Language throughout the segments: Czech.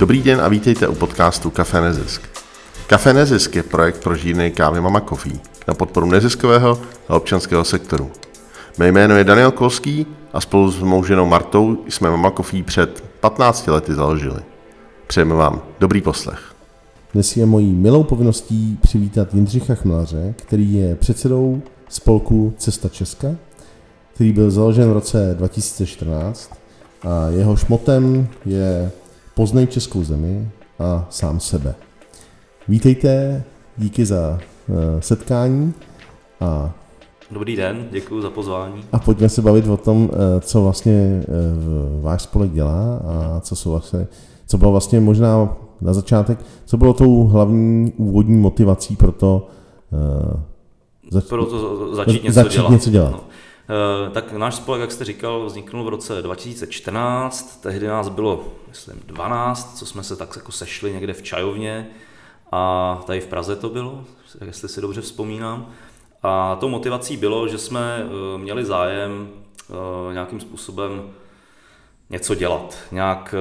Dobrý den a vítejte u podcastu Café Nezisk. Café Nezisk je projekt pro žírny kávy Mama Coffee na podporu neziskového a občanského sektoru. Mé jméno je Daniel Kolský a spolu s mou ženou Martou jsme Mama Coffee před 15 lety založili. Přejeme vám dobrý poslech. Dnes je mojí milou povinností přivítat Jindřicha Chmelaře, který je předsedou spolku Cesta Česka, který byl založen v roce 2014 a jeho šmotem je Poznej českou zemi a sám sebe. Vítejte, díky za uh, setkání a Dobrý den, děkuji za pozvání. A pojďme se bavit o tom, eh, co vlastně uh, váš spolek dělá a co jsou vlastně, co bylo vlastně možná na začátek, co bylo tou hlavní úvodní motivací pro to, zač- pro to začít něco začít dělat. Něco dělat. No. Uh, tak náš spolek, jak jste říkal, vzniknul v roce 2014, tehdy nás bylo, myslím, 12, co jsme se tak jako sešli někde v čajovně. A tady v Praze to bylo, jestli si dobře vzpomínám. A tou motivací bylo, že jsme uh, měli zájem uh, nějakým způsobem něco dělat, nějak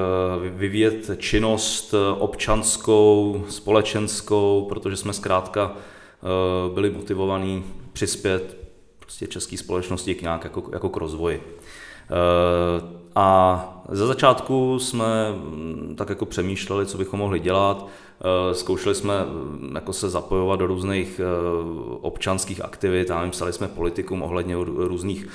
vyvíjet činnost občanskou, společenskou, protože jsme zkrátka byli motivovaní přispět prostě české společnosti k nějak jako, jako k rozvoji. A ze začátku jsme mm, tak jako přemýšleli, co bychom mohli dělat. Zkoušeli jsme mm, jako se zapojovat do různých občanských aktivit, a psali jsme politikům ohledně různých,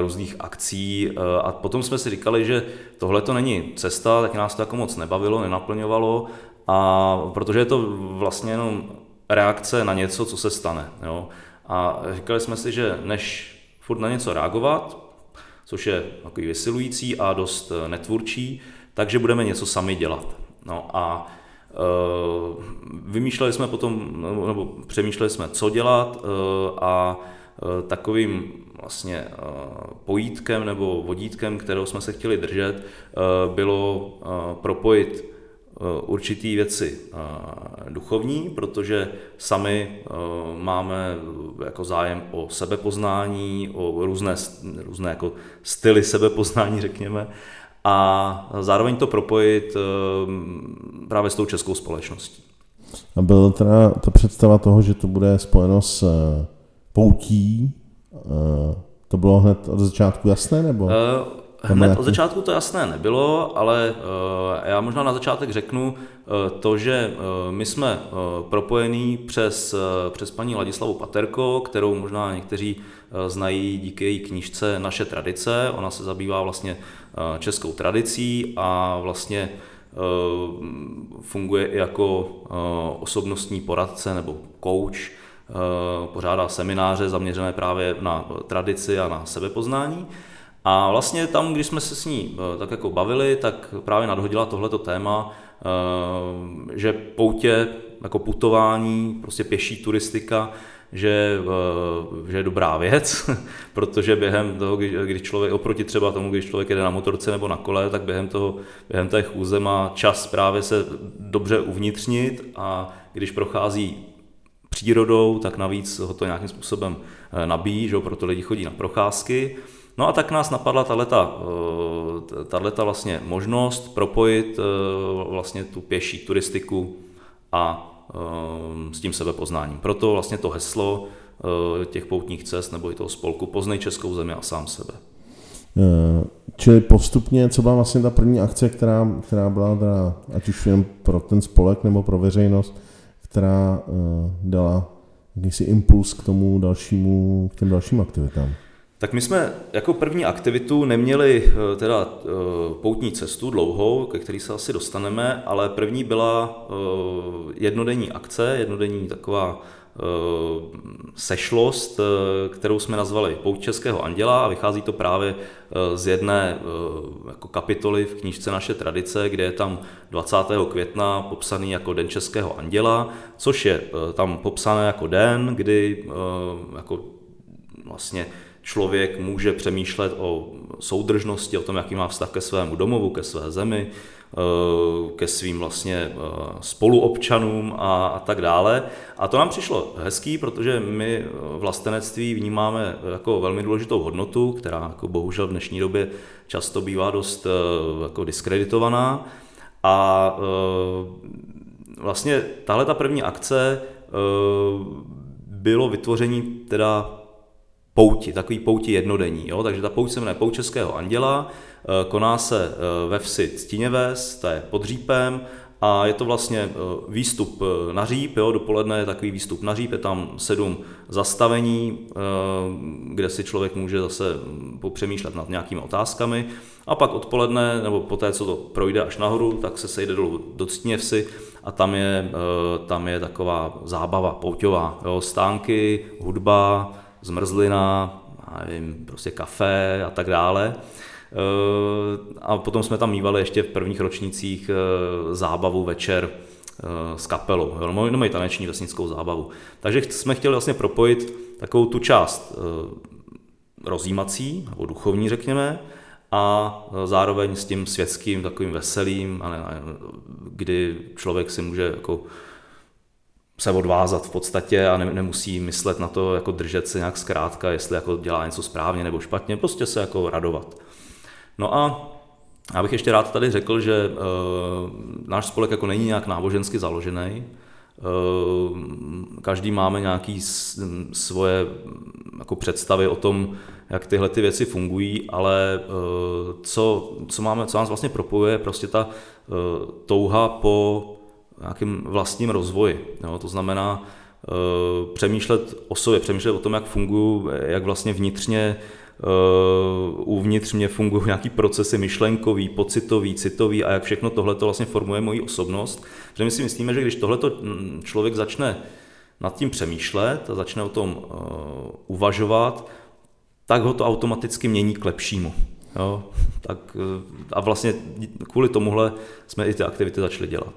různých akcí a potom jsme si říkali, že tohle to není cesta, tak nás to jako moc nebavilo, nenaplňovalo, a protože je to vlastně jenom reakce na něco, co se stane. Jo. A říkali jsme si, že než furt na něco reagovat, což je takový vysilující a dost netvůrčí, takže budeme něco sami dělat. No a e, vymýšleli jsme potom, nebo přemýšleli jsme, co dělat e, a e, takovým vlastně e, pojítkem nebo vodítkem, kterou jsme se chtěli držet, e, bylo e, propojit určitý věci duchovní, protože sami máme jako zájem o sebepoznání, o různé, různé jako styly sebepoznání, řekněme, a zároveň to propojit právě s tou českou společností. A byla teda ta představa toho, že to bude spojeno s poutí, to bylo hned od začátku jasné, nebo? Uh, Hned od začátku to jasné nebylo, ale já možná na začátek řeknu to, že my jsme propojení přes, přes paní Ladislavu Paterko, kterou možná někteří znají díky její knížce Naše tradice. Ona se zabývá vlastně českou tradicí a vlastně funguje i jako osobnostní poradce nebo coach, pořádá semináře zaměřené právě na tradici a na sebepoznání. A vlastně tam, když jsme se s ní tak jako bavili, tak právě nadhodila tohleto téma, že poutě, jako putování, prostě pěší turistika, že, že je dobrá věc, protože během toho, když člověk, oproti třeba tomu, když člověk jede na motorce nebo na kole, tak během, toho, během té chůze má čas právě se dobře uvnitřnit a když prochází přírodou, tak navíc ho to nějakým způsobem nabíjí, že proto lidi chodí na procházky. No a tak nás napadla tato vlastně možnost propojit vlastně tu pěší turistiku a s tím sebepoznáním. Proto vlastně to heslo těch poutních cest nebo i toho spolku Poznej českou zemi a sám sebe. Čili postupně, co byla vlastně ta první akce, která, která byla teda, ať už jen pro ten spolek nebo pro veřejnost, která dala jakýsi impuls k tomu dalšímu, k těm dalším aktivitám? Tak my jsme jako první aktivitu neměli eh, teda eh, poutní cestu dlouhou, ke který se asi dostaneme, ale první byla eh, jednodenní akce, jednodenní taková sešlost, kterou jsme nazvali Pout Českého anděla a vychází to právě z jedné jako kapitoly v knížce Naše tradice, kde je tam 20. května popsaný jako Den Českého anděla, což je tam popsané jako den, kdy jako vlastně člověk může přemýšlet o soudržnosti, o tom, jaký má vztah ke svému domovu, ke své zemi, eh, ke svým vlastně eh, spoluobčanům a, a tak dále. A to nám přišlo hezký, protože my vlastenectví vnímáme jako velmi důležitou hodnotu, která jako bohužel v dnešní době často bývá dost eh, jako diskreditovaná. A vlastně tahle ta první akce bylo vytvoření teda pouti, takový pouti jednodenní. Jo? Takže ta pouť se jmenuje Pouť Českého anděla, koná se ve vsi Ctiněves, to je pod Řípem, a je to vlastně eh, výstup eh, na říp, jo, dopoledne je takový výstup na říp, je tam sedm zastavení, eh, kde si člověk může zase hm, popřemýšlet nad nějakými otázkami a pak odpoledne, nebo poté, co to projde až nahoru, tak se sejde dolů do Ctněvsi a tam je, tam je taková zábava pouťová, jo, stánky, hudba, zmrzlina, nevím, prostě kafe a tak dále. Eh, a potom jsme tam mývali ještě v prvních ročnících eh, zábavu večer eh, s kapelou, no, no, taneční vesnickou zábavu. Takže jsme chtěli vlastně propojit takovou tu část rozjímací, nebo duchovní řekněme, a zároveň s tím světským, takovým veselým, kdy člověk si může jako se odvázat v podstatě a nemusí myslet na to, jako držet se nějak zkrátka, jestli jako dělá něco správně nebo špatně, prostě se jako radovat. No a já bych ještě rád tady řekl, že uh, náš spolek jako není nějak nábožensky založený. Uh, každý máme nějaký svoje jako představy o tom, jak tyhle ty věci fungují, ale uh, co, co, máme, co nás vlastně propojuje, je prostě ta uh, touha po nějakém vlastním rozvoji. Jo? To znamená uh, přemýšlet o sobě, přemýšlet o tom, jak fungují, jak vlastně vnitřně Uh, uvnitř mě fungují nějaký procesy myšlenkový, pocitový, citový a jak všechno tohle to vlastně formuje moji osobnost. Protože my si myslíme, že když tohle mm, člověk začne nad tím přemýšlet a začne o tom uh, uvažovat, tak ho to automaticky mění k lepšímu. Jo? Tak, uh, a vlastně kvůli tomuhle jsme i ty aktivity začali dělat.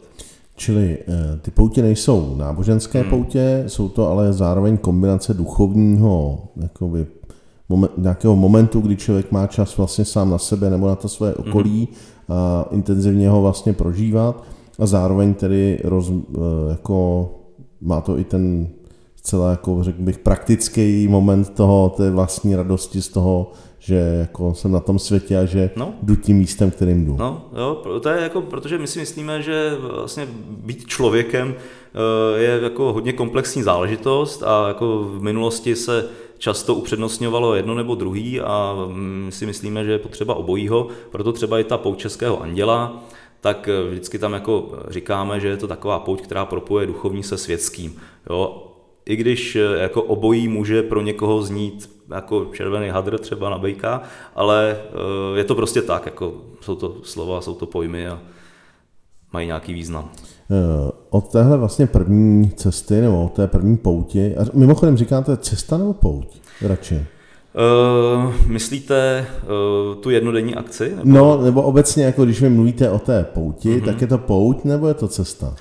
Čili ty poutě nejsou náboženské hmm. poutě, jsou to ale zároveň kombinace duchovního jakoby, moment, nějakého momentu, kdy člověk má čas vlastně sám na sebe nebo na to své okolí mm-hmm. a intenzivně ho vlastně prožívat a zároveň tedy roz, eh, jako má to i ten zcela jako řekl bych praktický moment toho, té vlastní radosti z toho, že jako jsem na tom světě a že no. jdu tím místem, kterým jdu. No, jo, to je jako, protože my si myslíme, že vlastně být člověkem eh, je jako hodně komplexní záležitost a jako v minulosti se často upřednostňovalo jedno nebo druhý a my si myslíme, že je potřeba obojího, proto třeba i ta pouť Českého anděla, tak vždycky tam jako říkáme, že je to taková pouť, která propuje duchovní se světským. Jo? I když jako obojí může pro někoho znít jako červený hadr třeba na bejka, ale eh, je to prostě tak, jako jsou to slova, jsou to pojmy a mají nějaký význam. Eh, od téhle vlastně první cesty nebo od té první pouti, a mimochodem říkáte cesta nebo pouť radši? Uh, myslíte uh, tu jednodenní akci? Nebo... No, nebo obecně, jako když vy mluvíte o té pouti, uh-huh. tak je to pouť nebo je to cesta?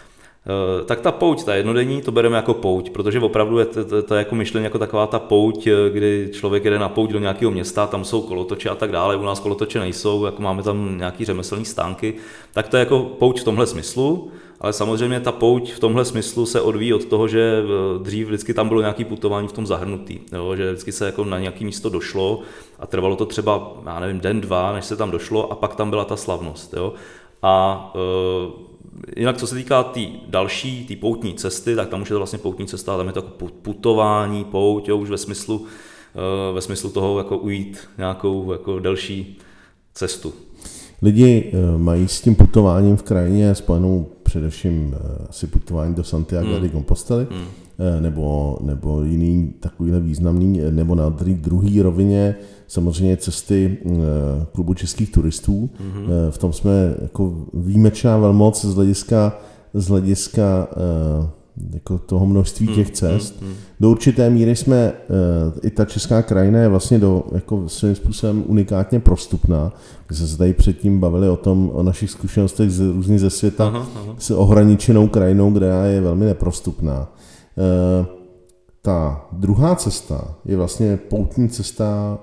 Eh, tak ta pouť, ta jednodenní, to bereme jako pouť, protože opravdu je to, to, to jako myšlení jako taková ta pouť, eh, kdy člověk jede na pouť do nějakého města, tam jsou kolotoče a tak dále, u nás kolotoče nejsou, jako máme tam nějaký řemeslní stánky, tak to je jako pouť v tomhle smyslu, ale samozřejmě ta pouť v tomhle smyslu se odvíjí od toho, že eh, dřív vždycky tam bylo nějaké putování v tom zahrnutý, jo, že vždycky se jako na nějaké místo došlo a trvalo to třeba, já nevím, den, dva, než se tam došlo a pak tam byla ta slavnost. Jo. A jinak co se týká té tý další, té poutní cesty, tak tam už je to vlastně poutní cesta, tam je to jako putování, pouť, jo, už ve smyslu, eh, ve smyslu toho jako ujít nějakou jako delší cestu. Lidi eh, mají s tím putováním v krajině spojenou především eh, asi putování do Santiago hmm. de Compostely, hmm. nebo, nebo jiný takovýhle významný, nebo na druhý rovině samozřejmě cesty eh, klubu českých turistů. Mm-hmm. V tom jsme jako výjimečná velmoc z hlediska, z hlediska eh, jako toho množství hmm, těch cest. Mm, mm, Do určité míry jsme, i ta česká krajina je vlastně do, jako svým způsobem unikátně prostupná. My jsme se tady předtím bavili o tom, o našich zkušenostech z různých ze světa aha, aha. s ohraničenou krajinou, která je velmi neprostupná. Ta druhá cesta je vlastně poutní cesta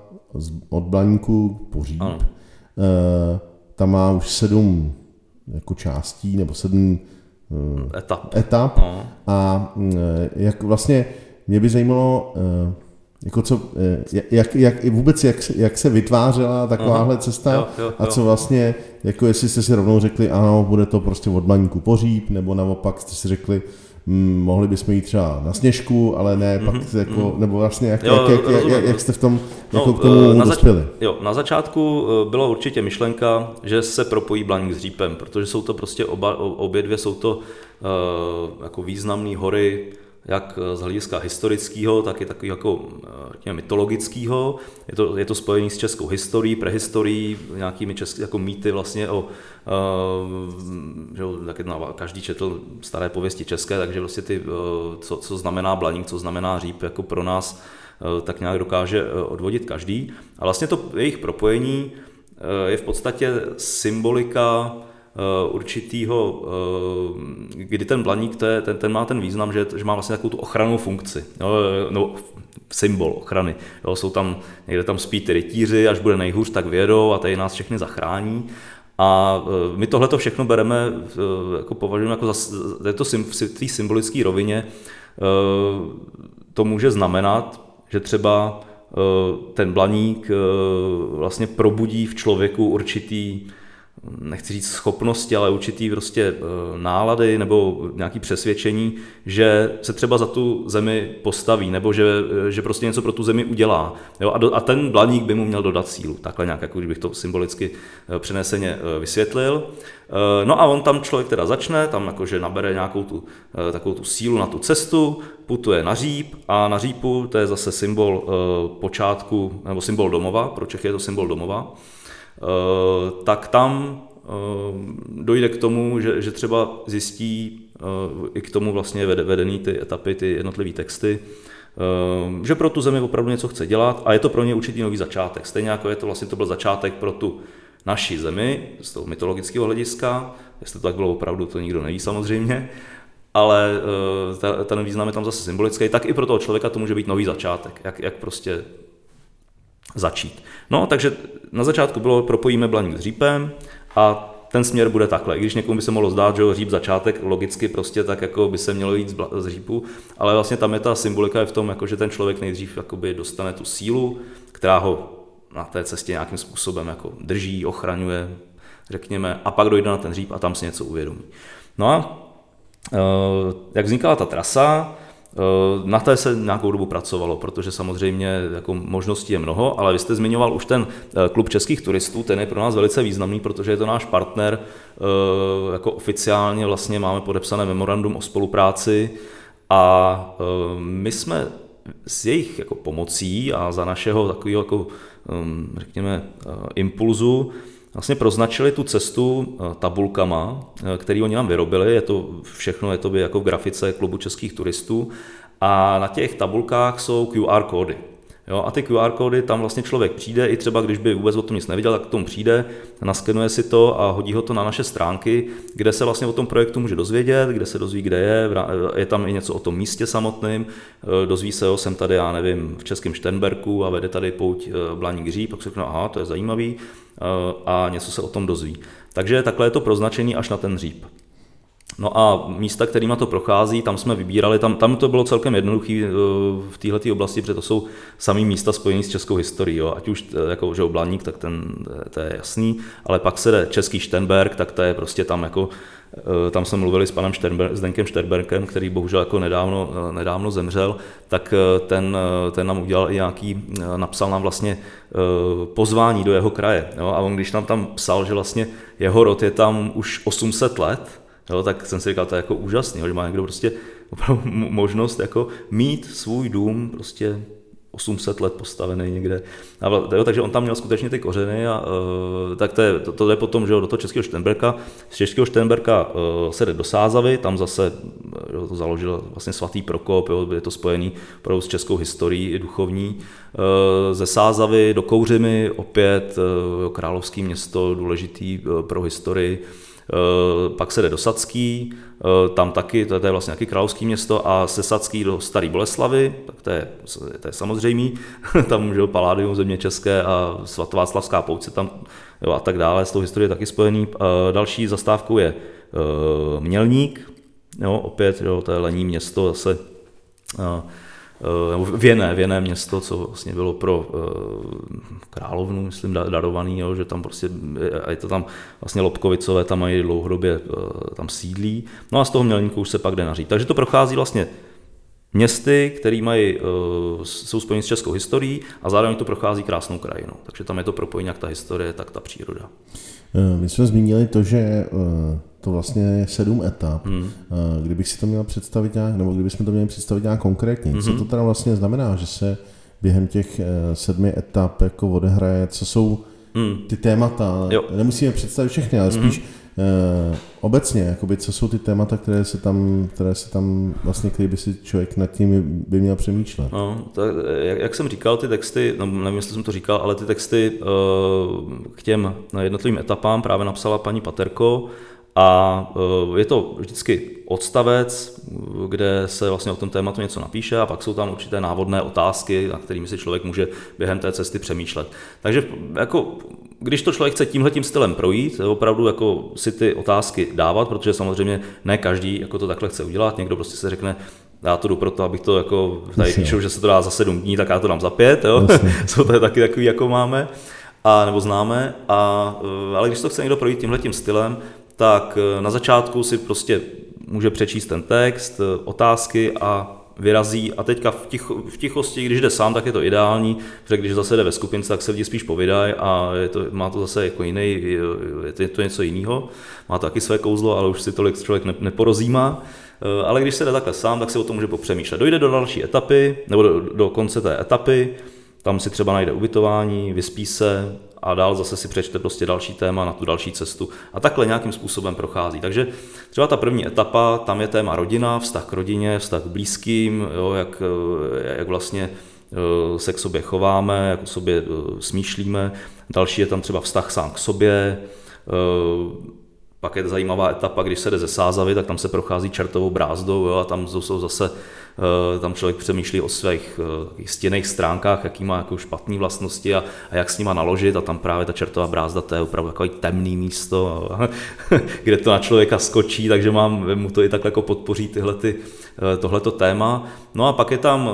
od Blaníku po Říp. Ano. E, tam má už sedm jako částí, nebo sedm etap. etap. No. A e, jak vlastně mě by zajímalo, e, Jako co, eh, jak, jak, vůbec jak, jak se vytvářela takováhle Aha, cesta jo, jo, jo. a co vlastně, jako jestli jste si rovnou řekli, ano, bude to prostě od baníku poříp, nebo naopak jste si řekli, mohli bychom jít třeba na sněžku, ale ne, mm-hmm, pak mhm, jako, mm-hmm. nebo vlastně jak, jo, jak, jak, jak, jak jste v tom no, jako k tomu na dospěli? Zač- jo, na začátku eh, byla určitě myšlenka, že se propojí Blaník s Řípem, protože jsou to prostě oba, obě dvě jsou to uh, jako významné hory, jak z hlediska historického, tak i takový jako řekněme, mytologického. Je to, je to spojené s českou historií, prehistorií, nějakými český, jako mýty vlastně o, uh, že taky no, každý četl staré pověsti české, takže vlastně ty, co, co znamená blaník, co znamená říp, jako pro nás tak nějak dokáže odvodit každý. A vlastně to jejich propojení je v podstatě symbolika Eh, určitýho, eh, kdy ten blaník, ten, ten má ten význam, že, že má vlastně takovou tu ochranou funkci, no, no, symbol ochrany. Jo, jsou tam, někde tam spí ty rytíři, až bude nejhůř, tak vědou a tady nás všechny zachrání. A eh, my tohle to všechno bereme, jako považujeme jako za, je to v té symbolické rovině, to může znamenat, že třeba ten blaník vlastně probudí v člověku určitý nechci říct schopnosti, ale určitý prostě eh, nálady nebo nějaký přesvědčení, že se třeba za tu zemi postaví, nebo že, eh, že prostě něco pro tu zemi udělá. Jo? A, do, a ten blaník by mu měl dodat sílu. Takhle nějak, jako bych to symbolicky eh, přeneseně vysvětlil. No a on tam člověk teda začne, tam jakože nabere nějakou tu, takovou tu sílu na tu cestu, putuje na říp a na řípu to je zase symbol počátku, nebo symbol domova, pro Čechy je to symbol domova, tak tam eh, dojde k tomu, že, že třeba zjistí eh, i k tomu vlastně vedený ty etapy, ty jednotlivé texty, že pro tu zemi opravdu něco chce dělat a je to pro ně určitý nový začátek. Stejně jako je to vlastně to byl začátek pro tu naší zemi z toho mytologického hlediska, jestli to tak bylo opravdu, to nikdo neví samozřejmě, ale ten význam je tam zase symbolický, tak i pro toho člověka to může být nový začátek, jak, jak prostě začít. No, takže na začátku bylo propojíme blaník s řípem a ten směr bude takhle. I když někomu by se mohlo zdát, že říp začátek logicky prostě tak jako by se mělo jít z řípu, ale vlastně tam je ta symbolika je v tom, jako že ten člověk nejdřív jakoby dostane tu sílu, která ho na té cestě nějakým způsobem jako drží, ochraňuje, řekněme, a pak dojde na ten říp a tam si něco uvědomí. No a eh, jak vznikala ta trasa, na té se nějakou dobu pracovalo, protože samozřejmě jako možností je mnoho, ale vy jste zmiňoval už ten eh, klub českých turistů, ten je pro nás velice významný, protože je to náš partner, eh, jako oficiálně vlastně máme podepsané memorandum o spolupráci a my jsme s jejich jako pomocí a za našeho takového jako, řekněme, impulzu vlastně proznačili tu cestu eh, tabulkama, eh, který oni nám vyrobili, je to všechno, je to by jako v grafice klubu českých turistů a na těch tabulkách jsou QR kódy. Jo, a ty QR kódy, tam vlastně člověk přijde, i třeba když by vůbec o tom nic neviděl, tak k tomu přijde, naskenuje si to a hodí ho to na naše stránky, kde se vlastně o tom projektu může dozvědět, kde se dozví, kde je, je tam i něco o tom místě samotným, eh, dozví se, jo, jsem tady, já nevím, v Českém Šternberku a vede tady pouť Blaník Hří, pak se řekne, aha, to je zajímavý, Eh, a něco se o tom dozví. Takže takhle je to proznačení až na ten říp. No a místa, kterými to prochází, tam jsme vybírali, tam, tam to bylo celkem jednoduché eh, v této oblasti, protože to jsou samý místa spojené s českou historií. Jo. Ať už eh, jako, že Blaník, tak ten, to je jasný, ale pak se jde Český Štenberg, tak to je prostě tam jako Eh, tam jsme mluvili s panem Šternber, Zdenkem Šterberkem, který bohužel jako nedávno, eh, nedávno zemřel, tak eh, ten, ten nám udělal i nějaký, napsal nám vlastně pozvání do jeho kraje. Jo? A on když nám tam psal, že vlastně jeho rod je tam už 800 let, jo? tak jsem si říkal, to je jako úžasný, že má někdo prostě opravdu možnost jako mít svůj dům prostě 800 let postavený někde. A, jo, takže on tam měl skutečně ty kořeny a uh, tak to je, to, to je potom že jo, do toho českého Štenberka. Z českého Štenberka uh, se jde do Sázavy, tam zase jo, to založil vlastně svatý Prokop, jo, je to spojený opravdu s českou historií i duchovní. Uh, ze Sázavy do Kouřimy, opět uh, královský město, důležitý uh, pro historii. Eh, pak se jde do Sadský, eh, tam taky, to je vlastně nějaký královský město, a se Sadský do Staré Boleslavy, tak to je, to je samozřejmý, tam že Paládium země české a svatváclavská pouce tam jo, a tak dále, s tou historií je taky spojený. Eh, další zastávkou je Mělník, jo, opět, jo, to je lení město zase nebo věné, věné město, co vlastně bylo pro královnu, myslím, darovaný, jo, že tam prostě, je to tam vlastně Lobkovicové, tam mají dlouhodobě, tam sídlí, no a z toho mělníku už se pak jde nařít. Takže to prochází vlastně městy, které mají, jsou spojeny s českou historií a zároveň to prochází krásnou krajinou. Takže tam je to propojení jak ta historie, tak ta příroda. My jsme zmínili to, že to vlastně je sedm etap. Hmm. Kdybych si to měl představit nějak, nebo kdybychom to měli představit nějak konkrétně, hmm. co to teda vlastně znamená, že se během těch eh, sedmi etap jako odehraje, co jsou hmm. ty témata, jo. nemusíme představit všechny, ale spíš hmm. Uh, obecně, jakoby, co jsou ty témata, které se tam, které se tam vlastně, který by si člověk nad tím by měl přemýšlet? No, tak, jak, jak, jsem říkal, ty texty, no, nevím, jestli jsem to říkal, ale ty texty uh, k těm jednotlivým etapám právě napsala paní Paterko a eh, je to vždycky odstavec, kde se vlastně o tom tématu něco napíše a pak jsou tam určité návodné otázky, na kterými si člověk může během té cesty přemýšlet. Takže jako, když to člověk chce tímhle tím stylem projít, opravdu jako si ty otázky dávat, protože samozřejmě ne každý jako to takhle chce udělat, někdo prostě se řekne, já to jdu proto, abych to jako, tady píšou, že se to dá za sedm dní, tak já to dám za pět, jo? jsou to taky takový, jako máme, a, nebo známe, a, eh, ale když to chce někdo projít tímhle tím stylem, tak eh, na začátku si prostě může přečíst ten text, eh, otázky a vyrazí a teďka v, ticho, v tichosti, když jde sám, tak je to ideální, protože když zase jde ve skupince, tak se lidi spíš povídají a je to, má to zase jako jiný, je to, něco jiného, má to taky své kouzlo, ale už si tolik člověk ne, neporozímá. Eh, ale když se jde takhle sám, tak si o tom může popřemýšlet. Dojde do další etapy, nebo do, do konce té etapy, tam si třeba najde ubytování, vyspí se, a dál zase si přečte prostě další téma na tu další cestu a takhle nějakým způsobem prochází. Takže třeba ta první etapa, tam je téma rodina, vztah k rodině, vztah k blízkým, jo, jak, jak vlastně eh, se k sobě chováme, jak o sobě eh, smýšlíme. Další je tam třeba vztah sám k sobě, eh, pak je zajímavá etapa, když se jde ze Sázavy, tak tam se prochází čertovou brázdou jo, a tam jsou zase Eh, tam člověk přemýšlí o svých eh, stěných stránkách, jaký má jako špatné vlastnosti a, a, jak s nima naložit a tam právě ta čertová brázda, to je opravdu takový temný místo, kde to na člověka skočí, takže mám, mu to i tak jako podpoří tyhle ty, eh, tohleto téma. No a pak je tam,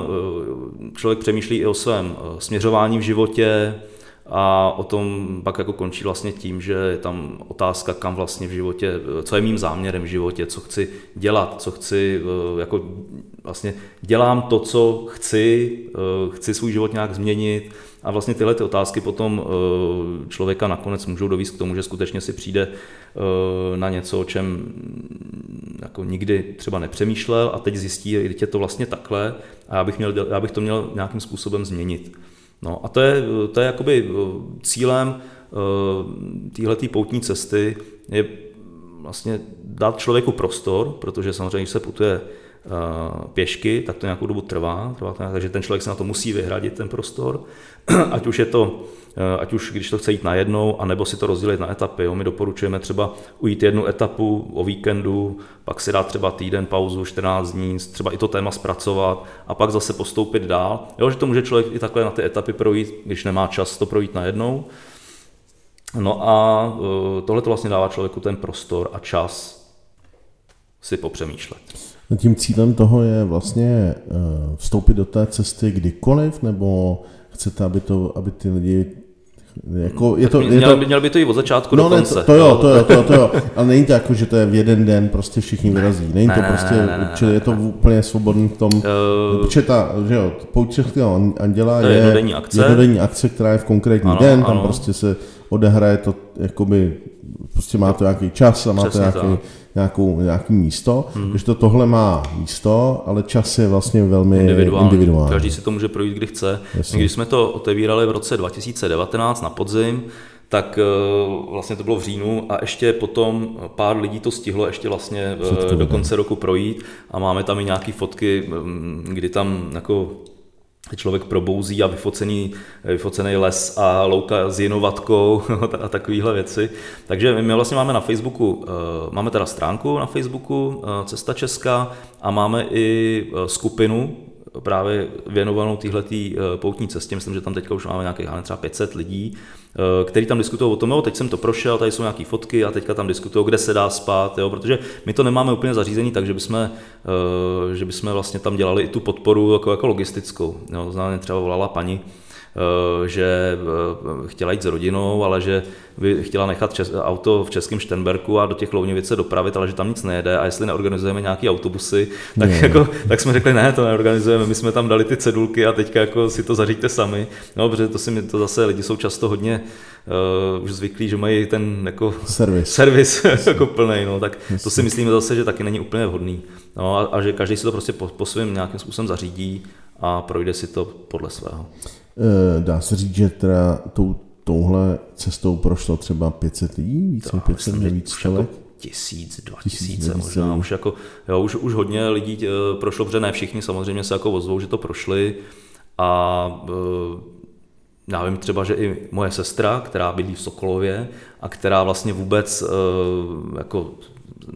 člověk přemýšlí i o svém směřování v životě, a o tom pak jako končí vlastně tím, že je tam otázka, kam vlastně v životě, co je mým záměrem v životě, co chci dělat, co chci, jako vlastně dělám to, co chci, chci svůj život nějak změnit a vlastně tyhle ty otázky potom člověka nakonec můžou dovíst k tomu, že skutečně si přijde na něco, o čem jako nikdy třeba nepřemýšlel a teď zjistí, že je to vlastně takhle a já bych, měl, já bych to měl nějakým způsobem změnit. No a to je, to je jakoby eh, cílem eh, téhleté poutní cesty je vlastně dát člověku prostor, protože samozřejmě, když se putuje eh, pěšky, tak to nějakou dobu trvá, trvá to, takže ten člověk se na to musí vyhradit, ten prostor, ať už je to Eh, ať už když to chce jít najednou, anebo si to rozdělit na etapy. Jo. My doporučujeme třeba ujít jednu etapu o víkendu, pak si dát třeba týden pauzu, 14 dní, třeba i to téma zpracovat a pak zase postoupit dál. Jo, že to může člověk i takhle na ty etapy projít, když nemá čas to projít najednou. No a eh, tohle to vlastně dává člověku ten prostor a čas si popřemýšlet. Tím cílem toho je vlastně eh, vstoupit do té cesty kdykoliv, nebo chcete, aby, to, aby ty lidi jako je to, je měl, to, by, měl by to i od začátku no, do konce. Ne, to, to, jo, to jo, to jo, to jo. Ale není to jako, že to je v jeden den prostě všichni vyrazí. Není ne, to ne, prostě, ne, ne, ne, je to úplně svobodný v tom, uh, protože ta, že jo, pouť anděla je, je jednodenní akce. jednodenní akce, která je v konkrétní ano, den, tam ano. prostě se odehraje to, jakoby, prostě má to nějaký čas a má Přesně to nějaký, nějakou, nějaký místo, hmm. když to tohle má místo, ale čas je vlastně velmi individuální. individuální. Každý si to může projít, kdy chce. Jasně. Když jsme to otevírali v roce 2019 na podzim, tak eh, vlastně to bylo v říjnu a ještě potom pár lidí to stihlo ještě vlastně eh, do konce roku projít a máme tam i nějaké fotky, mm, kdy tam jako člověk probouzí a vyfocený, vyfocený les a louka s jinovatkou a takovéhle věci. Takže my vlastně máme na Facebooku, eh, máme teda stránku na Facebooku eh, Cesta Česká a máme i eh, skupinu právě věnovanou téhletý poutní cestě, myslím, že tam teďka už máme nějakých třeba 500 lidí, který tam diskutují o tom, jo, teď jsem to prošel, tady jsou nějaké fotky a teďka tam diskutují, kde se dá spát, jo, protože my to nemáme úplně zařízení tak, že bychom, že bychom vlastně tam dělali i tu podporu jako, jako logistickou. Jo, znamená, třeba volala paní, Eh, že eh, chtěla jít s rodinou, ale že by chtěla nechat auto v Českém Štenberku a do těch Louňovic se dopravit, ale že tam nic nejede a jestli neorganizujeme nějaký autobusy, tak, ne. jako, tak jsme řekli, ne, to neorganizujeme, my jsme tam dali ty cedulky a teďka jako si to zaříďte sami, no, protože to si mi to zase lidi jsou často hodně uh, už zvyklí, že mají ten jako servis, servis jako plný, no, tak Jasně. to si myslíme zase, že taky není úplně vhodný. No, a, a že každý si to prostě po, po svém nějakým způsobem zařídí a projde si to podle svého. Eh, dá se říct, že teda tou, touhle cestou prošlo třeba 500 lidí, víc než 500 nebo víc člověk? Jako tisíc, dva tisíce možná, už, jako, jo, už, už hodně lidí eh, prošlo, protože ne všichni samozřejmě se jako ozvou, že to prošli a eh, já vím třeba, že i moje sestra, která bydlí v Sokolově a která vlastně vůbec jako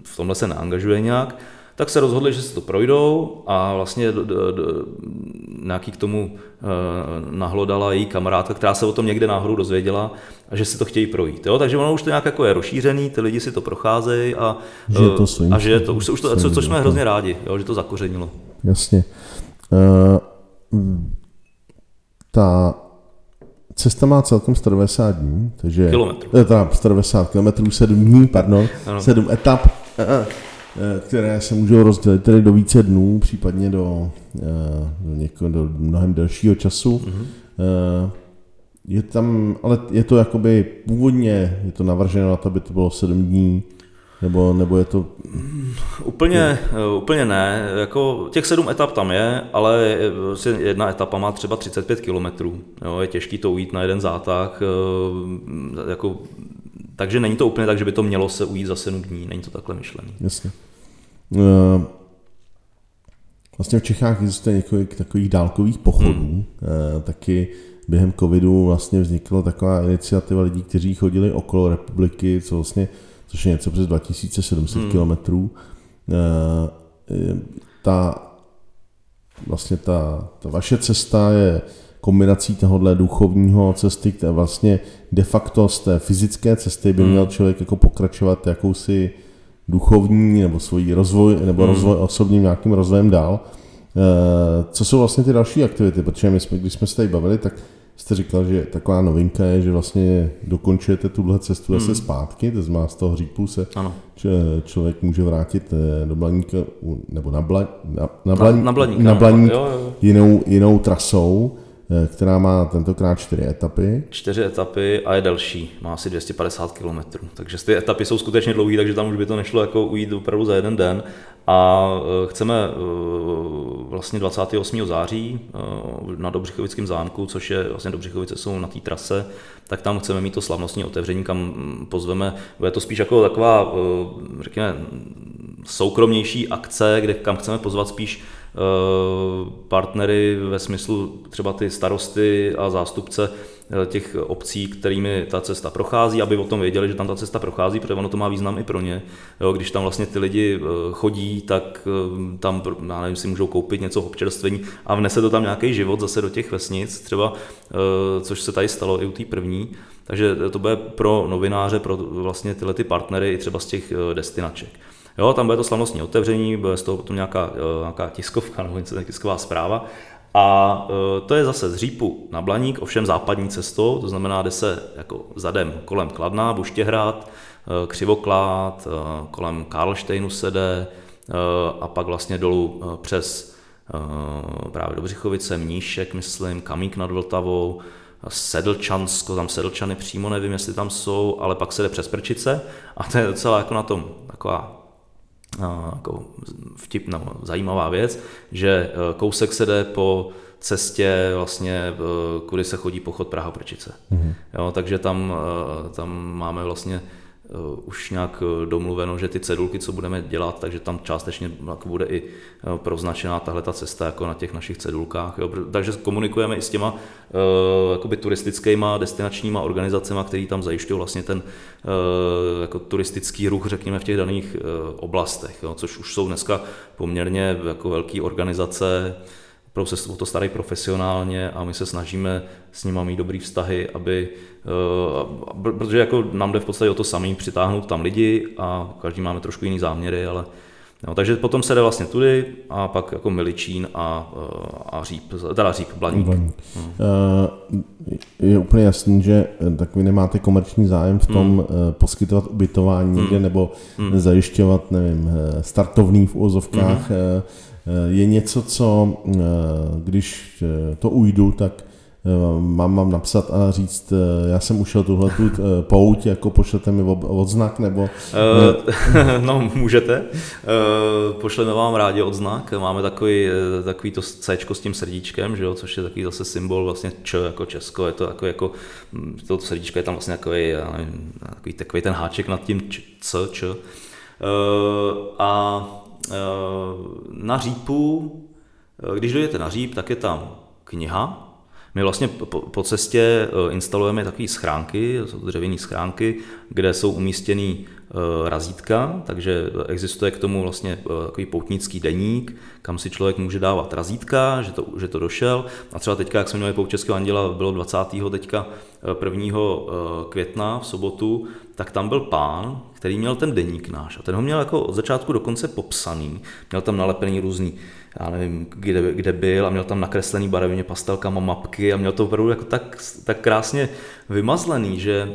v tomhle se neangažuje nějak, tak se rozhodli, že si to projdou a vlastně d, d, d, nějaký k tomu e, nahlodala její kamarádka, která se o tom někde náhodou dozvěděla a že si to chtějí projít. Jo? Takže ono už to nějak jako je rozšířený, ty lidi si to procházejí a, že je to svým, a že to, už, už to, co, což jsme hrozně rádi, jo? že to zakořenilo. Jasně. Uh, ta cesta má celkem 190 dní, takže... Kilometrů. Teda 190 kilometrů, 7 dní, pardon, ano. 7 etap. Eh, které se můžou rozdělit tedy do více dnů, případně do, eh, do, něko, do mnohem delšího času. Mm-hmm. Je tam, ale je to jakoby původně, je to navrženo na to, aby to bylo 7 dní, nebo, nebo je to... Úplně, je. úplně ne. Jako těch sedm etap tam je, ale jedna etapa má třeba 35 kilometrů. Je těžký to ujít na jeden zátah. Jako, takže není to úplně tak, že by to mělo se ujít za 7 dní. Není to takhle myšlený. Jasně. Eh, vlastně v Čechách existuje několik takových dálkových pochodů. Hmm. Eh, taky během covidu vlastně vznikla taková iniciativa lidí, kteří chodili okolo republiky, co vlastně, což je něco přes 2700 hmm. kilometrů. Eh, ta, vlastně ta, ta vaše cesta je kombinací tohohle duchovního cesty, která vlastně de facto z té fyzické cesty by hmm. měl člověk jako pokračovat jakousi duchovní nebo svůj rozvoj, nebo hmm. rozvoj osobním nějakým rozvojem dál. Eh, co jsou vlastně ty další aktivity? Protože my jsme, když jsme se tady bavili, tak jste říkal, že taková novinka je, že vlastně dokončujete tuhle cestu zase hmm. zpátky, to znamená z toho hřípu se ano. člověk může vrátit eh, do Blaníka, nebo na, bla, na, na, blaň, na, na Blaník, na blaník. Jinou, jinou trasou. Eh, která má tentokrát čtyři etapy. Čtyři etapy a je delší, má asi 250 km. Takže ty etapy jsou skutečně dlouhé, takže tam už by to nešlo jako ujít opravdu za jeden den. A eh, chceme eh, vlastně 28. září na Dobřichovickém zámku, což je vlastně Dobřichovice jsou na té trase, tak tam chceme mít to slavnostní otevření, kam mm, pozveme. Bude to spíš jako taková, řekněme, soukromnější akce, kde kam chceme pozvat spíš partnery ve smyslu třeba ty starosty a zástupce eh, těch obcí, kterými ta cesta prochází, aby o tom věděli, že tam ta cesta prochází, protože ono to má význam i pro ně. Jo, když tam vlastně ty lidi eh, chodí, tak tam, já nevím, si můžou koupit něco občerstvení a vnese to tam nějaký život zase do těch vesnic, třeba, což se tady stalo i u té první. Takže to bude pro novináře, pro vlastně tyhle ty partnery i třeba z těch destinaček. Jo, tam bude to slavnostní otevření, bude z toho potom nějaká, eh, nějaká tiskovka nebo něco, tisková zpráva. A eh, to je zase z Řípu na Blaník, ovšem západní cestou, to znamená, jde se jako zadem kolem Kladna, Buštěhrad, eh, Křivoklád, kolem Karlštejnu se jde a pak vlastně dolů přes právě do Břichovice, Mníšek, myslím, Kamík nad Vltavou, Sedlčansko, tam Sedlčany přímo nevím, jestli tam jsou, ale pak se jde přes Prčice a to je docela jako na tom taková jako vtip, no, zajímavá věc, že e, kousek se jde po cestě vlastně, e, kudy se chodí pochod Praha Prčice. Mm-hmm. Jo, takže tam, tam máme vlastně Eh, už nějak eh, domluveno, že ty cedulky, co budeme dělat, takže tam částečně bude i eh, proznačená tahle ta cesta jako na těch našich cedulkách. Jo. Takže komunikujeme i s těma jakoby turistickýma destinačníma organizacemi, které tam zajišťují vlastně ten jako turistický ruch, řekněme, v těch daných oblastech, jo, což už jsou dneska poměrně jako velké organizace, se o to starají profesionálně a my se snažíme s nimi mít dobrý vztahy, aby, protože jako nám jde v podstatě o to samý přitáhnout tam lidi a každý máme trošku jiný záměry, ale No, takže potom se jde vlastně tudy a pak jako Miličín a, a Říp, teda Říp, Blaník. Blaník. Hmm. Je úplně jasný, že eh, tak vy nemáte komerční zájem v tom hmm. Eh, poskytovat ubytování hmm. někde nebo hmm. zajišťovat, nevím, startovný v úzovkách. Hmm. Je něco, co když to ujdu, tak Eh, mám, mám napsat a říct, eh, já jsem ušel tuhle tu eh, pouť, jako pošlete mi odznak, nebo... No, můžete. Pošleme vám rádi odznak. Máme takový, takový to C s tím srdíčkem, že jo, což je takový zase symbol vlastně Č jako Česko. Je to jako, jako to srdíčko je tam vlastně takový, nevím, takový, takový ten háček nad tím č, C, Č. A na Řípu, když dojdete na Říp, tak je tam kniha, my vlastně po, cestě eh, instalujeme takové schránky, jsou dřevěné schránky, kde jsou umístěné eh, razítka, takže existuje k tomu vlastně eh, takový poutnický deník, kam si člověk může dávat razítka, že to, že to došel. A třeba teďka, jak jsme měli pout Českého anděla, bylo 20. teďka 1. května v sobotu, tak tam byl pán, který měl ten deník náš a ten ho měl jako od začátku do konce popsaný. Měl tam nalepený různý já nevím, kde, kde byl a měl tam nakreslený barevně pastelkama mapky a měl to opravdu jako tak, tak krásně vymazlený, že,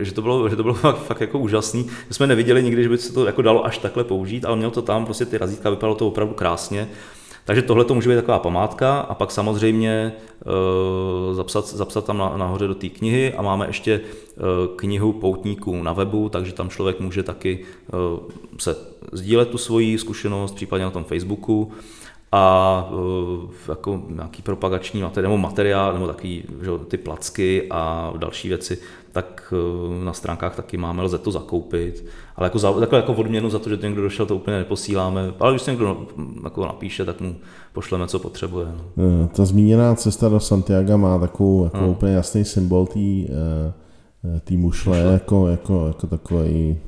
eh, že to bylo, že to bylo fakt, fakt jako úžasný. My jsme neviděli nikdy, že by se to jako dalo až takhle použít, ale měl to tam, prostě ty razítka, vypadalo to opravdu krásně. Takže tohle to může být taková památka a pak samozřejmě e, zapsat, zapsat tam na, nahoře do té knihy a máme ještě e, knihu poutníků na webu, takže tam člověk může taky e, se sdílet tu svoji zkušenost, případně na tom Facebooku a uh, jako nějaký propagační materiál, nebo materiál, nebo takový že, ty placky a další věci, tak uh, na stránkách taky máme, lze to zakoupit. Ale jako, za, takhle jako odměnu za to, že to někdo došel, to úplně neposíláme. Ale když se někdo jako napíše, tak mu pošleme, co potřebuje. No. Eh, ta zmíněná cesta do Santiago má takovou jako no. úplně jasný symbol té mušle, mušle. Jako, jako, jako takový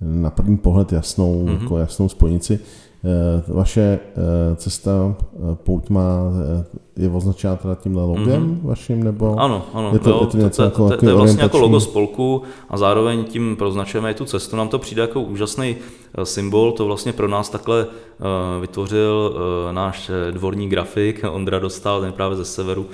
na první pohled jasnou, mm-hmm. jako jasnou spojnici. Eh, vaše eh, cesta eh, pouť má, je označena teda tímhle logem mm-hmm. vaším, nebo ano, ano, je to, jo, je to, něco to, jako, to, to je vlastně jako logo spolku a zároveň tím proznačujeme i tu cestu. Nám to přijde jako úžasný symbol, to vlastně pro nás takhle vytvořil náš dvorní grafik, Ondra dostal, ten právě ze severu.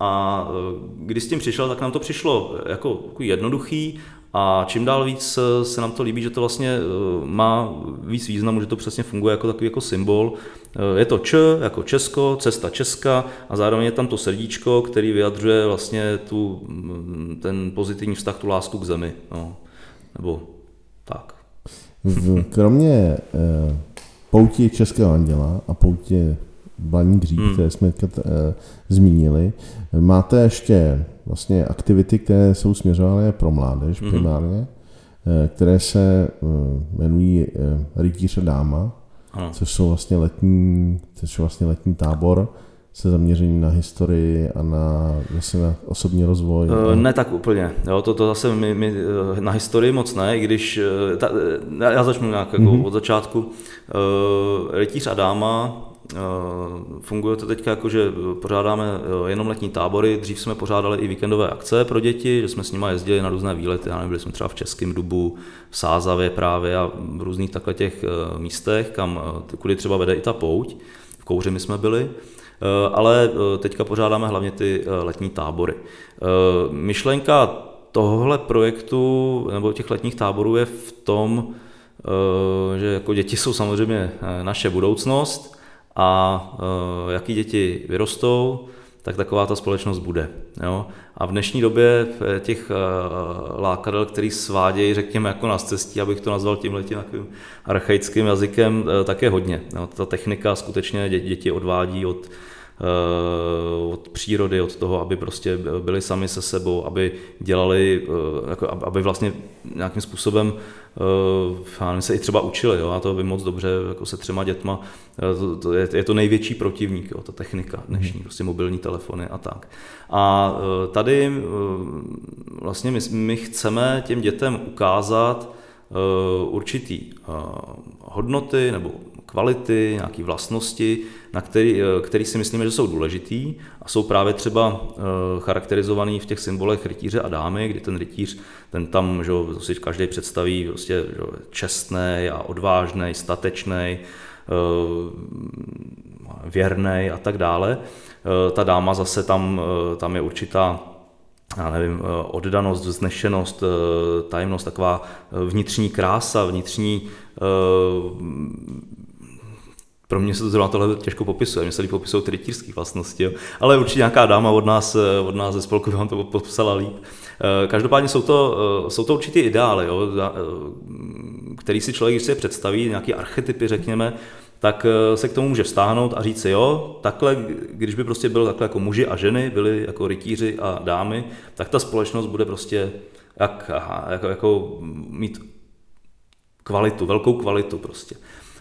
A když s tím přišel, tak nám to přišlo jako jednoduchý a čím dál víc eh, se nám to líbí, že to vlastně eh, má víc významu, že to přesně funguje jako takový jako symbol. Eh, je to Č jako Česko, cesta Česka a zároveň je tam to srdíčko, který vyjadřuje vlastně tu, mm, ten pozitivní vztah, tu lásku k zemi. No. Nebo tak. Kromě poutí Českého anděla a poutě Blaní Gřík, hmm. které jsme zmínili. Máte ještě vlastně aktivity, které jsou směřované pro mládež hmm. primárně, uh, které se uh, jmenují uh, Rytíř a dáma, ano. což jsou vlastně letní, což je vlastně letní tábor se zaměřením na historii a na, vlastně na osobní rozvoj? Ne tak úplně. Jo, to, to zase my, my, na historii moc ne, i když ta, já začnu nějak jako mm-hmm. od začátku. Rytíř a dáma Eh, funguje to teď jako, že pořádáme eh, jenom letní tábory, dřív jsme pořádali i víkendové akce pro děti, že jsme s nimi jezdili na různé výlety, já nevím, byli jsme třeba v Českém Dubu, v Sázavě právě a v různých takhle těch eh, místech, kam, kudy třeba vede i ta pouť, v Kouři my jsme byli, ale teďka pořádáme hlavně ty letní tábory. Myšlenka tohohle projektu nebo těch letních táborů je v tom, že jako děti jsou samozřejmě naše budoucnost, a uh, jaký děti vyrostou, tak taková ta společnost bude. Jo? A v dnešní době těch uh, lákadel, který svádějí, řekněme, jako na cestí, abych to nazval tímhle tím takovým archaickým jazykem, tak je hodně. Jo? Ta technika skutečně děti odvádí od, od přírody, od toho, aby prostě byli sami se sebou, aby dělali, jako aby vlastně nějakým způsobem uh, se i třeba učili, jo, a to by moc dobře jako se třema dětma, eh, to, to je, je to největší protivník, jo, ta technika dnešní, hmm. prostě mobilní telefony a tak. A tady vlastně my, my chceme těm dětem ukázat určitý hodnoty nebo kvality, nějaké vlastnosti, na který, který si myslíme, že jsou důležitý a jsou právě třeba charakterizovaný v těch symbolech rytíře a dámy, kdy ten rytíř, ten tam, že si každý představí prostě čestný a odvážný, statečný, věrný a tak dále. Ta dáma zase tam, tam je určitá já nevím, oddanost, vznešenost, tajemnost, taková vnitřní krása, vnitřní pro mě se to zrovna tohle těžko popisuje, mě se líp popisují ty rytířské vlastnosti, jo. ale určitě nějaká dáma od nás, od nás ze spolku vám to popsala líp. Každopádně jsou to, jsou to určitě ideály, jo, který si člověk, když si je představí, nějaké archetypy, řekněme, tak eh, se k tomu může vztáhnout a říct si, jo, takhle, když by prostě bylo takhle jako muži a ženy, byli jako rytíři a dámy, tak ta společnost bude prostě jak, aha, jako, jako mít kvalitu, velkou kvalitu prostě.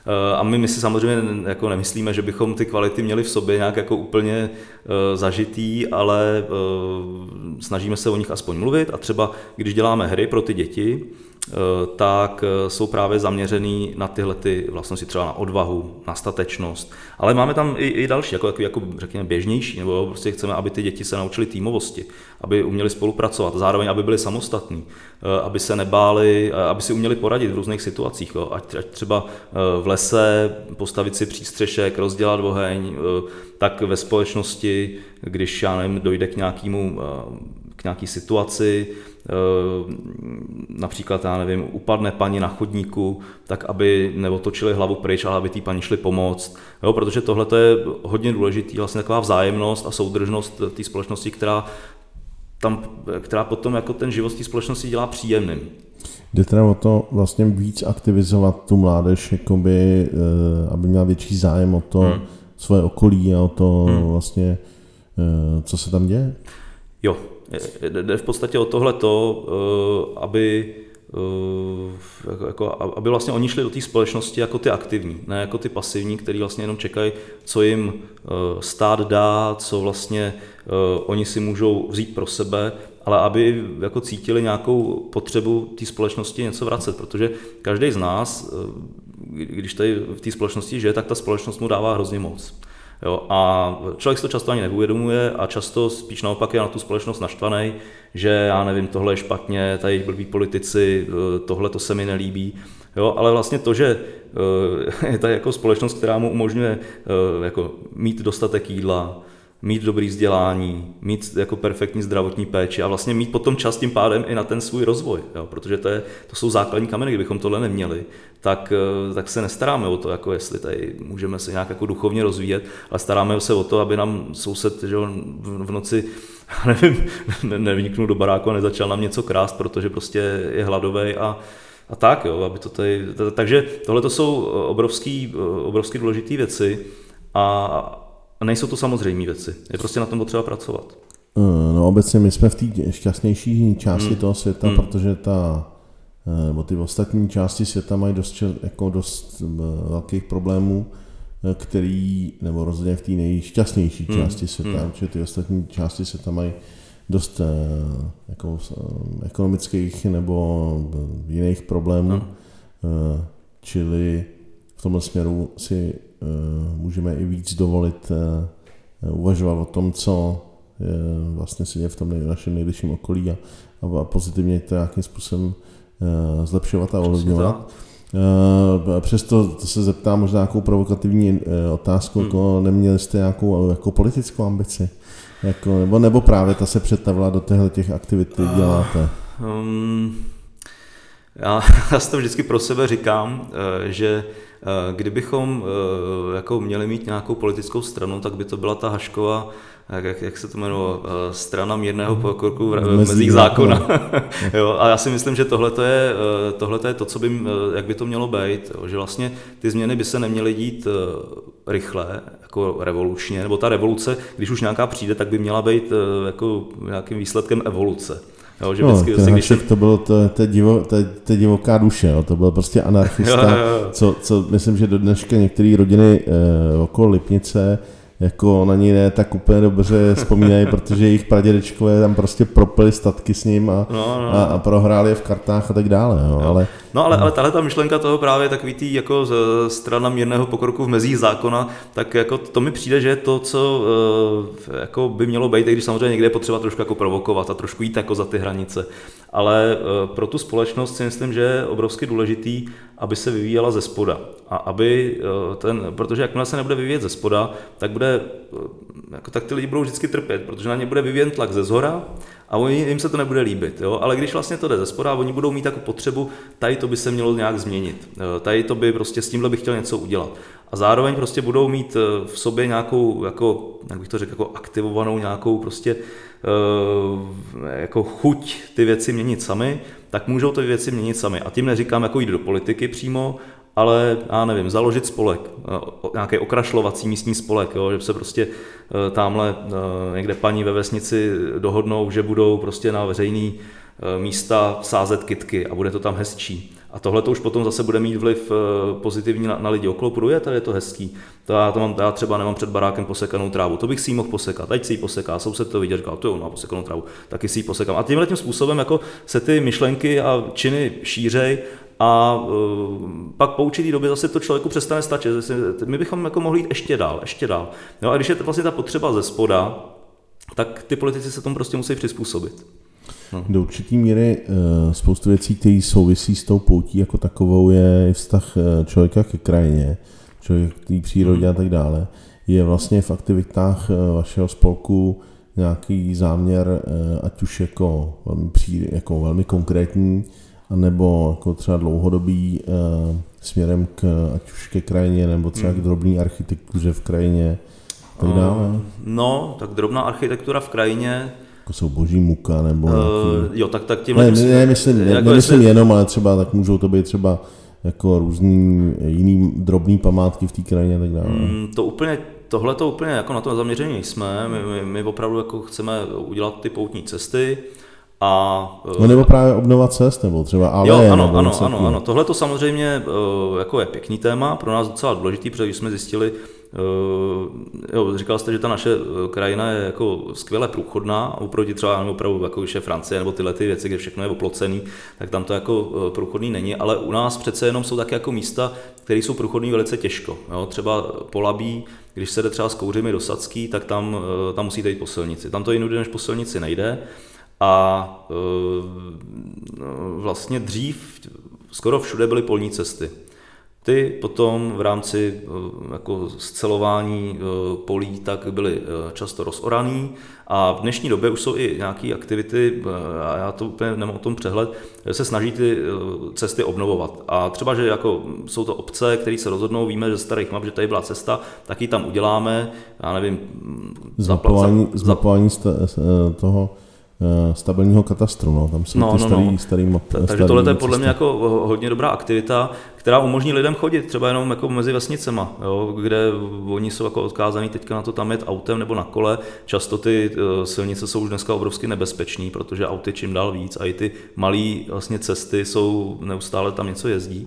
Eh, a my, my si samozřejmě jako nemyslíme, že bychom ty kvality měli v sobě nějak jako úplně uh, zažitý, ale uh, snažíme se o nich aspoň mluvit. A třeba když děláme hry pro ty děti, Eh, tak eh, jsou právě zaměřený na tyhle ty vlastnosti, třeba na odvahu, na statečnost. Ale máme tam i, i další, jako, jako, jako řekněme běžnější, nebo prostě chceme, aby ty děti se naučily týmovosti, aby uměli spolupracovat, zároveň aby byli samostatní, eh, aby se nebáli, aby si uměli poradit v různých situacích. Ať, ať třeba v lese postavit si přístřešek, rozdělat oheň, tak ve společnosti, když já nevím, dojde k nějakému k nějaký situaci, Eh, například, já nevím, upadne paní na chodníku, tak aby neotočili hlavu pryč, ale aby té paní šli pomoct. Jo, protože tohle je hodně důležitý, vlastně taková vzájemnost a soudržnost té společnosti, která, tam, která potom jako ten život té společnosti dělá příjemným. Jde teda o to vlastně víc aktivizovat tu mládež, jakoby, eh, aby měla větší zájem o to hmm. svoje okolí a o to hmm. vlastně, eh, co se tam děje? Jo, Jde v podstatě o tohleto, eh, aby eh, jako, jako, aby vlastně oni šli do té společnosti jako ty aktivní, ne jako ty pasivní, který vlastně jenom čekají, co jim eh, stát dá, co vlastně oni si můžou vzít pro sebe, ale aby jako cítili nějakou potřebu té společnosti něco vracet, protože každý z nás, když tady v té společnosti žije, tak ta společnost mu dává hrozně moc. Jo, a člověk si to často ani neuvědomuje a často spíš naopak je na tu společnost naštvaný, že já nevím, tohle je špatně, tady blbí politici, eh, tohle to se mi nelíbí. Jo, ale vlastně to, že eh, je tady jako společnost, která mu umožňuje eh, jako mít dostatek jídla, mít dobrý vzdělání, mít jako perfektní zdravotní péči a vlastně mít potom čas tím pádem i na ten svůj rozvoj, jo, protože to, je, to jsou základní kameny, kdybychom tohle neměli, tak, eh, tak se nestaráme o to, jako jestli tady můžeme se nějak jako duchovně rozvíjet, ale staráme se o to, aby nám soused že v, v noci nevím, nevniknul do baráku a nezačal nám něco krást, protože prostě je hladový a, a tak, jo, aby to tady, takže tohle to jsou obrovský, obrovský důležité věci a, a nejsou to samozřejmé věci. Je prostě na tom potřeba pracovat. Eh, no obecně my jsme v té šťastnější části hmm. toho světa, hmm. protože ta, eh, nebo ty ostatní části světa mají dost, jako dost eh, velkých problémů, který, nebo rozhodně v té nejšťastnější hmm. části světa, hmm. protože ty ostatní části světa mají dost jako, ekonomických nebo jiných problémů, hmm. čili tomhle směru si Eh, můžeme i víc dovolit eh, uvažovat o tom, co vlastně se děje v tom našem nejbližším okolí a, a pozitivně to nějakým způsobem eh, zlepšovat a ovlivňovat. Přesto to se zeptám možná nějakou provokativní otázku, hmm. jako neměli jste nějakou jako politickou ambici? Jako, nebo, nebo právě ta se přetavila do těchto těch aktivit, které děláte? Um, já, já si to vždycky pro sebe říkám, že Eh, kdybychom eh, jako měli mít nějakou politickou stranu, tak by to byla ta Haškova, jak, jak se to jmenuje, eh, strana mírného pokroku v mezích zákona. jo, a já si myslím, že tohle je, tohleto je to, co by, jak by to mělo být, jo, že vlastně ty změny by se neměly dít rychle, jako revolučně, nebo ta revoluce, když už nějaká přijde, tak by měla být jako nějakým výsledkem evoluce. Jo, že no, vždycky, no, když jsem... to bylo to, to, divo, to, to divoká duše, jo, to byl prostě anarchista, jo, jo, jo. Co, co myslím, že do dneška některé rodiny eh, okolo Lipnice jako na něj ne tak úplně dobře vzpomínají, protože jejich pradědečkové tam prostě propili statky s ním a, no, no. a, a prohráli je v kartách a tak dále. No, no. Ale, no ale, ale tahle ta myšlenka toho právě takový tý jako z strana mírného pokroku v mezích zákona, tak jako to mi přijde, že je to, co uh, jako by mělo být, i když samozřejmě někde je potřeba trošku jako provokovat a trošku jít jako za ty hranice. Ale uh, pro tu společnost si myslím, že je obrovsky důležitý, aby se vyvíjela ze spoda. A aby uh, ten, protože jakmile se nebude vyvíjet ze spoda, tak bude, jako, tak ty lidi budou vždycky trpět, protože na ně bude vyvíjen tlak ze zhora a oni, jim se to nebude líbit. Jo? Ale když vlastně to jde ze spoda, oni budou mít jako potřebu, tady to by se mělo nějak změnit. Tady to by prostě s tímhle bych chtěl něco udělat. A zároveň prostě budou mít eh, v sobě nějakou, jako, jak bych to řekl, jako aktivovanou nějakou prostě eh, jako chuť ty věci měnit sami, tak můžou ty věci měnit sami. A tím neříkám jako jít do politiky přímo, ale já nevím, založit spolek, eh, nějaký okrašlovací místní spolek, jo, že se prostě eh, tamhle eh, někde paní ve vesnici dohodnou, že budou prostě na veřejný místa sázet kitky a bude to tam hezčí. A tohle to už potom zase bude mít vliv pozitivní na, na lidi okolo, půjdu, je tady je to hezký. To já, to mám, já třeba nemám před barákem posekanou trávu, to bych si ji mohl posekat, teď si ji poseká, soused to viděl, říkal, to jo, má posekanou trávu, taky si ji posekám. A tímhle tím způsobem jako se ty myšlenky a činy šířej a uh, pak po určitý době zase to člověku přestane stačit. My bychom jako mohli jít ještě dál, ještě dál. No a když je to vlastně ta potřeba ze spoda, tak ty politici se tomu prostě musí přizpůsobit. No. Do určitý míry uh, spoustu věcí, které souvisí s tou poutí jako takovou, je vztah uh, člověka ke krajině, člověka k té přírodě hmm. a tak dále. Je vlastně v aktivitách vašeho spolku nějaký záměr, ať už jako velmi, pří, jako velmi konkrétní, anebo jako třeba dlouhodobý uh, směrem k, ať už ke krajině, nebo třeba k hmm. drobné architektuře v krajině, tak dále. No, tak drobná architektura v krajině, jako jsou boží muka, nebo uh, nějaký... Jo, tak, tak tím... Ne, ne, ne, myslím, ne, jako nemyslím jestli... jenom, ale třeba tak můžou to být třeba jako různý jiný drobný památky v té krajině tak dále. Mm, to úplně tohle to úplně jako na to zaměření jsme. My, my, my opravdu jako chceme udělat ty poutní cesty, a, no nebo právě obnova cest, nebo třeba ale jo, ano, ano, ano, ano. Tohle to samozřejmě uh, jako je pěkný téma, pro nás docela důležitý, protože jsme zjistili, uh, jo, říkal jste, že ta naše krajina je jako skvěle průchodná, oproti třeba nebo opravdu jako je Francie nebo tyhle ty věci, kde všechno je oplocený, tak tam to jako průchodný není, ale u nás přece jenom jsou také jako místa, které jsou průchodný velice těžko. Jo, třeba Polabí, když se jde třeba s kouřimi do Sacký, tak tam, tam musíte jít po silnici. Tam to jinudy než po silnici nejde. A e, vlastně dřív skoro všude byly polní cesty. Ty potom v rámci e, jako scelování e, polí tak byly často rozoraný a v dnešní době už jsou i nějaké aktivity, a já to úplně nemám o tom přehled, se snaží ty cesty obnovovat. A třeba, že jako jsou to obce, které se rozhodnou, víme, že starých map, že tady byla cesta, tak ji tam uděláme, já nevím, zmapování, za, zmapování toho stabilního katastru. No. Tam jsou no, ty no, starý, no. starý map, Takže starý tohle je podle mě jako hodně dobrá aktivita, která umožní lidem chodit třeba jenom jako mezi vesnicema, jo, kde oni jsou jako odkázaní teďka na to tam jet autem nebo na kole. Často ty uh, silnice jsou už dneska obrovsky nebezpečné, protože auty čím dál víc a i ty malé vlastně cesty jsou neustále tam něco jezdí.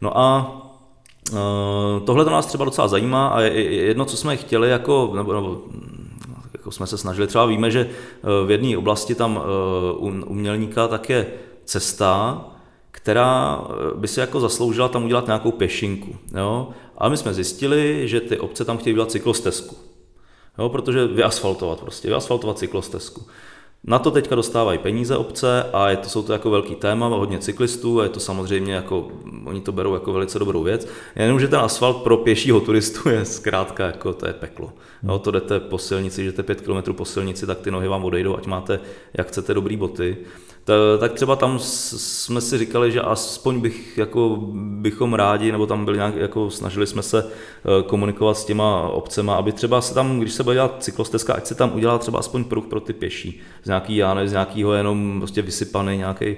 No a uh, tohle to nás třeba docela zajímá a jedno, co jsme chtěli jako, nebo, nebo jako jsme se snažili. Třeba víme, že eh, v jedné oblasti tam eh, umělníka tak je cesta, která eh, by si jako zasloužila tam udělat nějakou pěšinku. Jo? A my jsme zjistili, že ty obce tam chtějí udělat cyklostezku. Jo, protože vyasfaltovat prostě, vyasfaltovat cyklostezku. Na to teďka dostávají peníze obce a je to, jsou to jako velký téma, hodně cyklistů a je to samozřejmě jako, oni to berou jako velice dobrou věc. Jenomže ten asfalt pro pěšího turistu je zkrátka jako to je peklo. No, to jdete po silnici, jdete 5 km po silnici, tak ty nohy vám odejdou, ať máte, jak chcete, dobrý boty. Tak třeba tam jsme si říkali, že aspoň bych, jako, bychom rádi, nebo tam byli nějak, jako snažili jsme se eh, komunikovat s těma obcema, aby třeba se tam, když se bude dělat cyklostezka, ať se tam udělá třeba aspoň pruh pro ty pěší. Z nějaký, já ne, z nějakého jenom prostě vysypaný nějaký,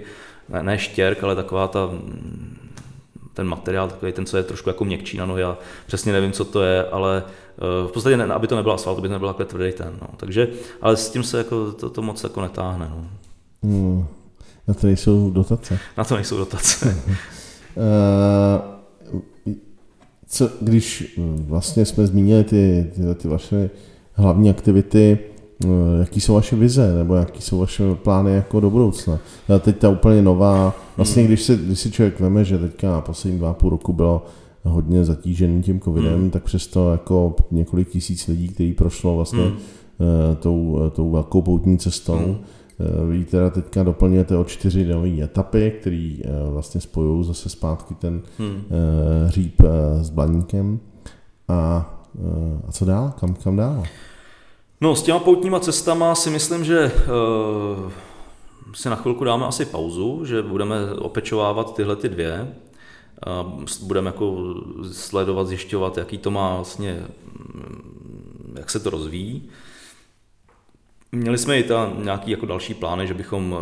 ne, ne štěrk, ale taková ta ten materiál, takový ten, co je trošku jako měkčí na nohy, já přesně nevím, co to je, ale eh, v podstatě, ne, aby to nebyl asfalt, aby to nebyl takhle tvrdý ten, no. takže, ale s tím se jako, to, to moc jako netáhne, no. Hmm. Na to nejsou dotace. Na to nejsou dotace. uh, co, když hm, vlastně jsme zmínili ty, ty, ty vaše hlavní aktivity, hm, jaký jsou vaše vize, nebo jaký jsou vaše plány jako do budoucna. A teď ta úplně nová, vlastně když si, když si člověk veme, že teďka poslední dva půl roku bylo hodně zatížený tím covidem, hmm. tak přesto jako několik tisíc lidí, kteří prošlo vlastně hmm. tou, tou velkou poutní cestou, Eh, vy teda teďka doplňujete o čtyři nové etapy, které eh, vlastně spojují zase zpátky ten hmm. Eh, hříb s Blaníkem. A, a co dál? Kam, kam dál? No, s těma poutníma cestama si myslím, že uh, si na chvilku dáme asi pauzu, že budeme opečovávat tyhle ty dvě. Uh, budeme jako sledovat, zjišťovat, jaký to má vlastně, mm, jak se to rozvíjí. Měli jsme i ta nějaký jako další plány, že bychom,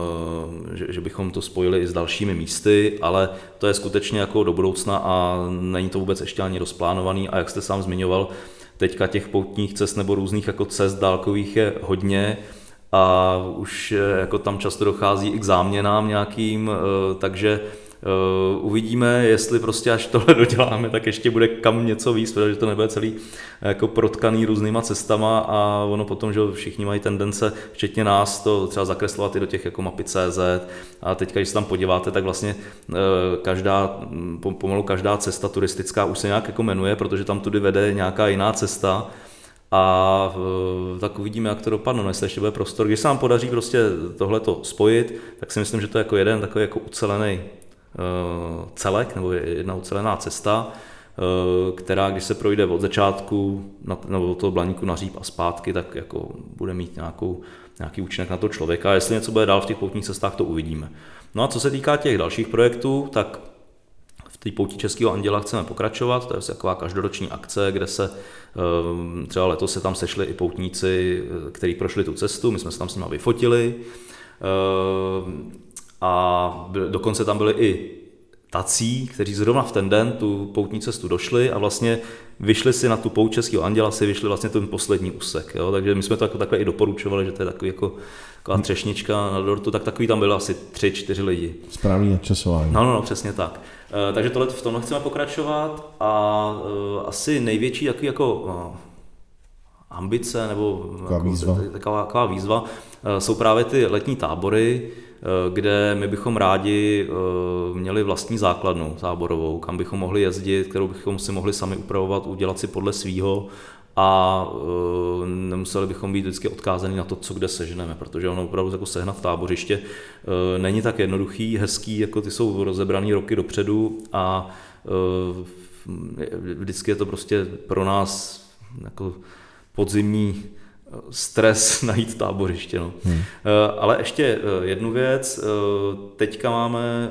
eh, že, že bychom to spojili i s dalšími místy, ale to je skutečně jako do budoucna a není to vůbec ještě ani rozplánovaný. A jak jste sám zmiňoval, teďka těch poutních cest nebo různých jako cest dálkových je hodně a už eh, jako tam často dochází i k záměnám nějakým, eh, takže uvidíme, jestli prostě až tohle doděláme, tak ještě bude kam něco víc, protože to nebude celý eh, jako protkaný různýma cestama a ono potom, že všichni mají tendence, včetně nás, to třeba zakreslovat i do těch jako mapy CZ a teď, když se tam podíváte, tak vlastně uh, každá, pomalu každá cesta turistická už se nějak jako jmenuje, protože tam tudy vede nějaká jiná cesta, a tak uvidíme, jak to dopadne, no, jestli ještě bude prostor. Když se nám podaří prostě tohleto spojit, tak si myslím, že to je jako jeden takový jako ucelený Eh, celek nebo jedna ucelená cesta, eh, která, když se projde od začátku nebo od toho blaníku na říp a zpátky, tak jako bude mít nějakou, nějaký účinek na to člověka. A jestli něco bude dál v těch poutních cestách, to uvidíme. No a co se týká těch dalších projektů, tak v té pouti Českého anděla chceme pokračovat, to je taková každoroční akce, kde se eh, třeba letos se tam sešli i poutníci, kteří prošli tu cestu, my jsme se tam s nimi vyfotili. A dokonce tam byli i tací, kteří zrovna v ten den tu poutní cestu došli a vlastně vyšli si na tu pout Českého anděla, si vyšli vlastně ten poslední úsek. Jo? Takže my jsme to jako takhle i doporučovali, že to je takový jako taková třešnička na dortu, tak takový tam bylo asi tři, čtyři lidi. Správný načasování. No, no, no, přesně tak. E, takže tohle v tomhle chceme pokračovat a e, asi největší takový jako no, ambice nebo taková, jako, výzva. Taková, taková výzva e, jsou právě ty letní tábory, kde my bychom rádi eh, měli vlastní základnu táborovou, kam bychom mohli jezdit, kterou bychom si mohli sami upravovat, udělat si podle svýho a e, nemuseli bychom být vždycky odkázaní na to, co kde seženeme, protože ono opravdu jako sehnat tábořiště není tak jednoduchý, hezký, jako ty jsou rozebraný roky dopředu a vždycky je to prostě pro nás jako podzimní stres najít táboriště. No. Hmm. Eh, ale ještě eh, jednu věc, eh, teďka máme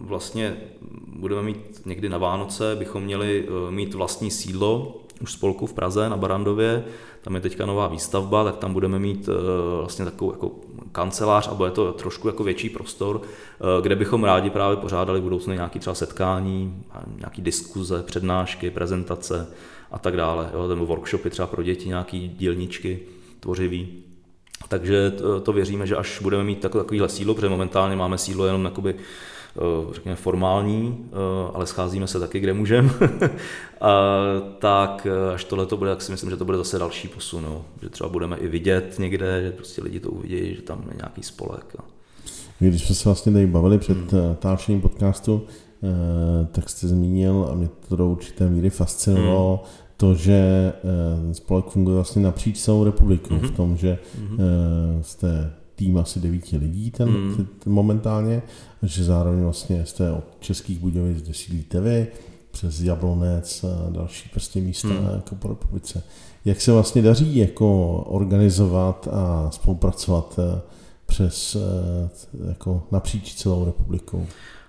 vlastně, budeme mít někdy na Vánoce, bychom měli mít vlastní sídlo už spolku v Praze na Barandově, tam je teďka nová výstavba, tak tam budeme mít vlastně takovou jako kancelář a bude to trošku jako větší prostor, kde bychom rádi právě pořádali v budoucnu nějaké třeba setkání, nějaké diskuze, přednášky, prezentace, a tak dále, jo, nebo workshopy třeba pro děti, nějaký dílničky tvořivý. Takže to, to věříme, že až budeme mít takovýhle sídlo, protože momentálně máme sídlo jenom jakoby, eh, řekněme formální, eh, ale scházíme se taky, kde můžeme, tak eh, až tohle to bude, tak si myslím, že to bude zase další posun, jo. že třeba budeme i vidět někde, že prostě lidi to uvidí, že tam je nějaký spolek. Jo. Když jsme se vlastně tady bavili před hmm. táčením podcastu, tak jste zmínil, a mě to do určité míry fascinovalo, hmm. to, že eh, spolek funguje vlastně napříč celou republikou hmm. v tom, že hmm. jste tým asi devíti lidí ten, hmm. ten momentálně, že zároveň vlastně jste od Českých Budějovic, kde sídlíte vy, přes Jablonec a další prostě místa hmm. jako po republice. Jak se vlastně daří jako organizovat a spolupracovat přes jako napříč celou republikou?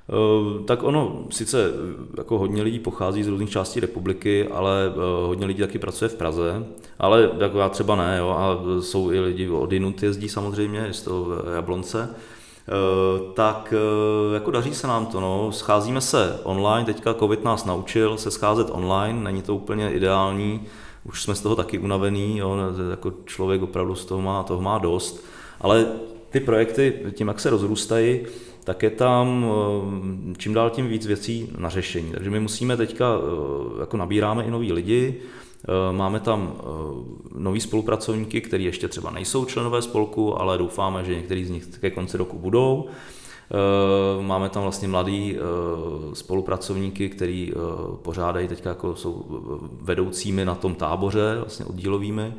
Eh, tak ono sice jako hodně lidí pochází z různých částí republiky, ale eh, hodně lidí taky pracuje v Praze, ale jako já třeba ne, jo, a jsou i lidi od jinut jezdí samozřejmě, je to Jablonce, eh, tak jako daří se nám to, no. scházíme se online, teďka covid nás naučil se scházet online, není to úplně ideální, už jsme z toho taky unavený, jo, jako člověk opravdu z toho má, toho má dost, ale ty projekty, tím jak se rozrůstají, tak je tam čím dál tím víc věcí na řešení. Takže my musíme teďka, jako nabíráme i noví lidi, Máme tam noví spolupracovníky, kteří ještě třeba nejsou členové spolku, ale doufáme, že některý z nich ke konci roku budou. Eh, máme tam vlastně mladý eh, spolupracovníky, eh, pořádají teď jako jsou vedoucími na tom táboře, vlastně oddílovými.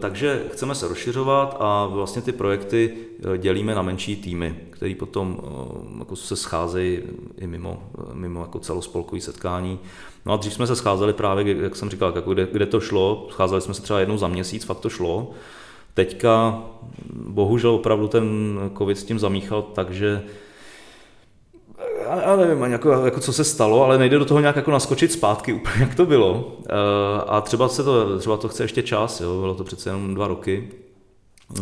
Takže chceme se rozšiřovat a vlastně ty projekty dělíme na menší týmy, který potom jako se scházejí i mimo, mimo jako celospolkový setkání. No a dřív jsme se scházeli právě, jak jsem říkal, jako kde, kde to šlo, scházeli jsme se třeba jednou za měsíc, fakt to šlo. Teďka bohužel opravdu ten covid s tím zamíchal, takže já nevím, jako, jako co se stalo, ale nejde do toho nějak jako naskočit zpátky úplně, jak to bylo. Eh, a třeba, se to, třeba to chce ještě čas, jo, bylo to přece jenom dva roky.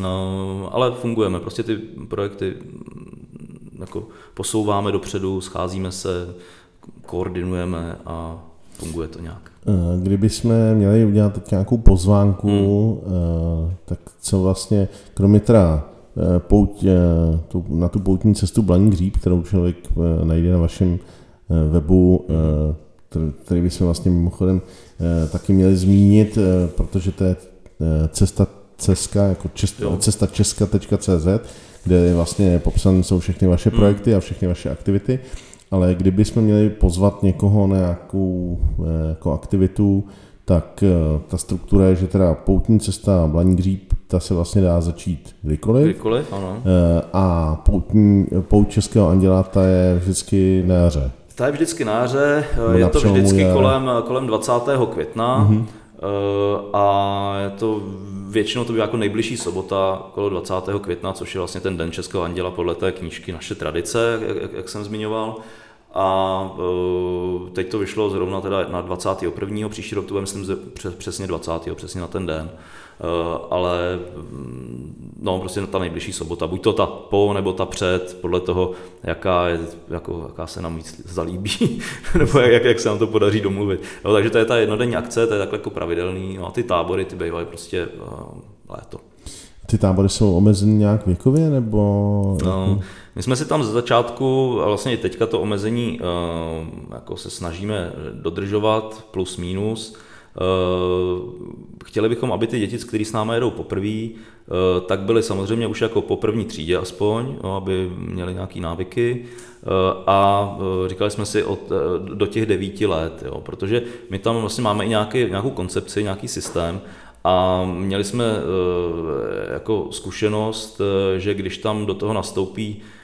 No, ale fungujeme, prostě ty projekty mm, jako posouváme dopředu, scházíme se, koordinujeme a funguje to nějak. Eh, kdyby jsme měli udělat nějakou pozvánku, hmm. tak co vlastně, kromě teda eh, pouť, na tu poutní cestu Blaní Hříb, kterou člověk najde na vašem webu, který bychom vlastně mimochodem taky měli zmínit, protože to je cesta ceska, jako čest, cesta česka.cz, kde vlastně popsané jsou všechny vaše hmm. projekty a všechny vaše aktivity ale kdybychom měli pozvat někoho na nějakou eh, jako aktivitu, tak eh, ta struktura je, že teda poutní cesta Blaní Gříb, ta se vlastně dá začít kdykoliv. Kdykoliv, ano. Eh, a poutní, pout Českého anděla, ta je vždycky na jaře. Ta je vždycky na jaře, je to vždycky kolem, kolem 20. května. Mm-hmm. A je to většinou to bývá jako nejbližší sobota, okolo 20. května, což je vlastně ten den Českého anděla podle té knížky Naše tradice, jak, jak, jsem zmiňoval. A teď to vyšlo zrovna teda na 21. příští rok to bude myslím přesně 20. přesně na ten den. Uh, ale mm, no prostě ta nejbližší sobota, buď to ta po nebo ta před, podle toho, jaká, je, jako, jaká se nám víc zalíbí, nebo jak, jak se nám to podaří domluvit. No, takže to je ta jednodenní akce, to je takhle jako pravidelný, no a ty tábory, ty bývají prostě uh, léto. Ty tábory jsou omezeny nějak věkově, nebo... No, my jsme si tam ze začátku, a vlastně i teďka to omezení uh, jako se snažíme dodržovat, plus minus. Uh, chtěli bychom, aby ty děti, kteří s námi jedou poprvé, uh, tak byly samozřejmě už jako po první třídě aspoň, aby měli nějaké návyky. A říkali jsme si od, do těch devíti let, jo, protože my tam vlastně máme i nějaký, nějakou koncepci, nějaký systém a měli jsme jako zkušenost, že když tam do toho nastoupí Eh,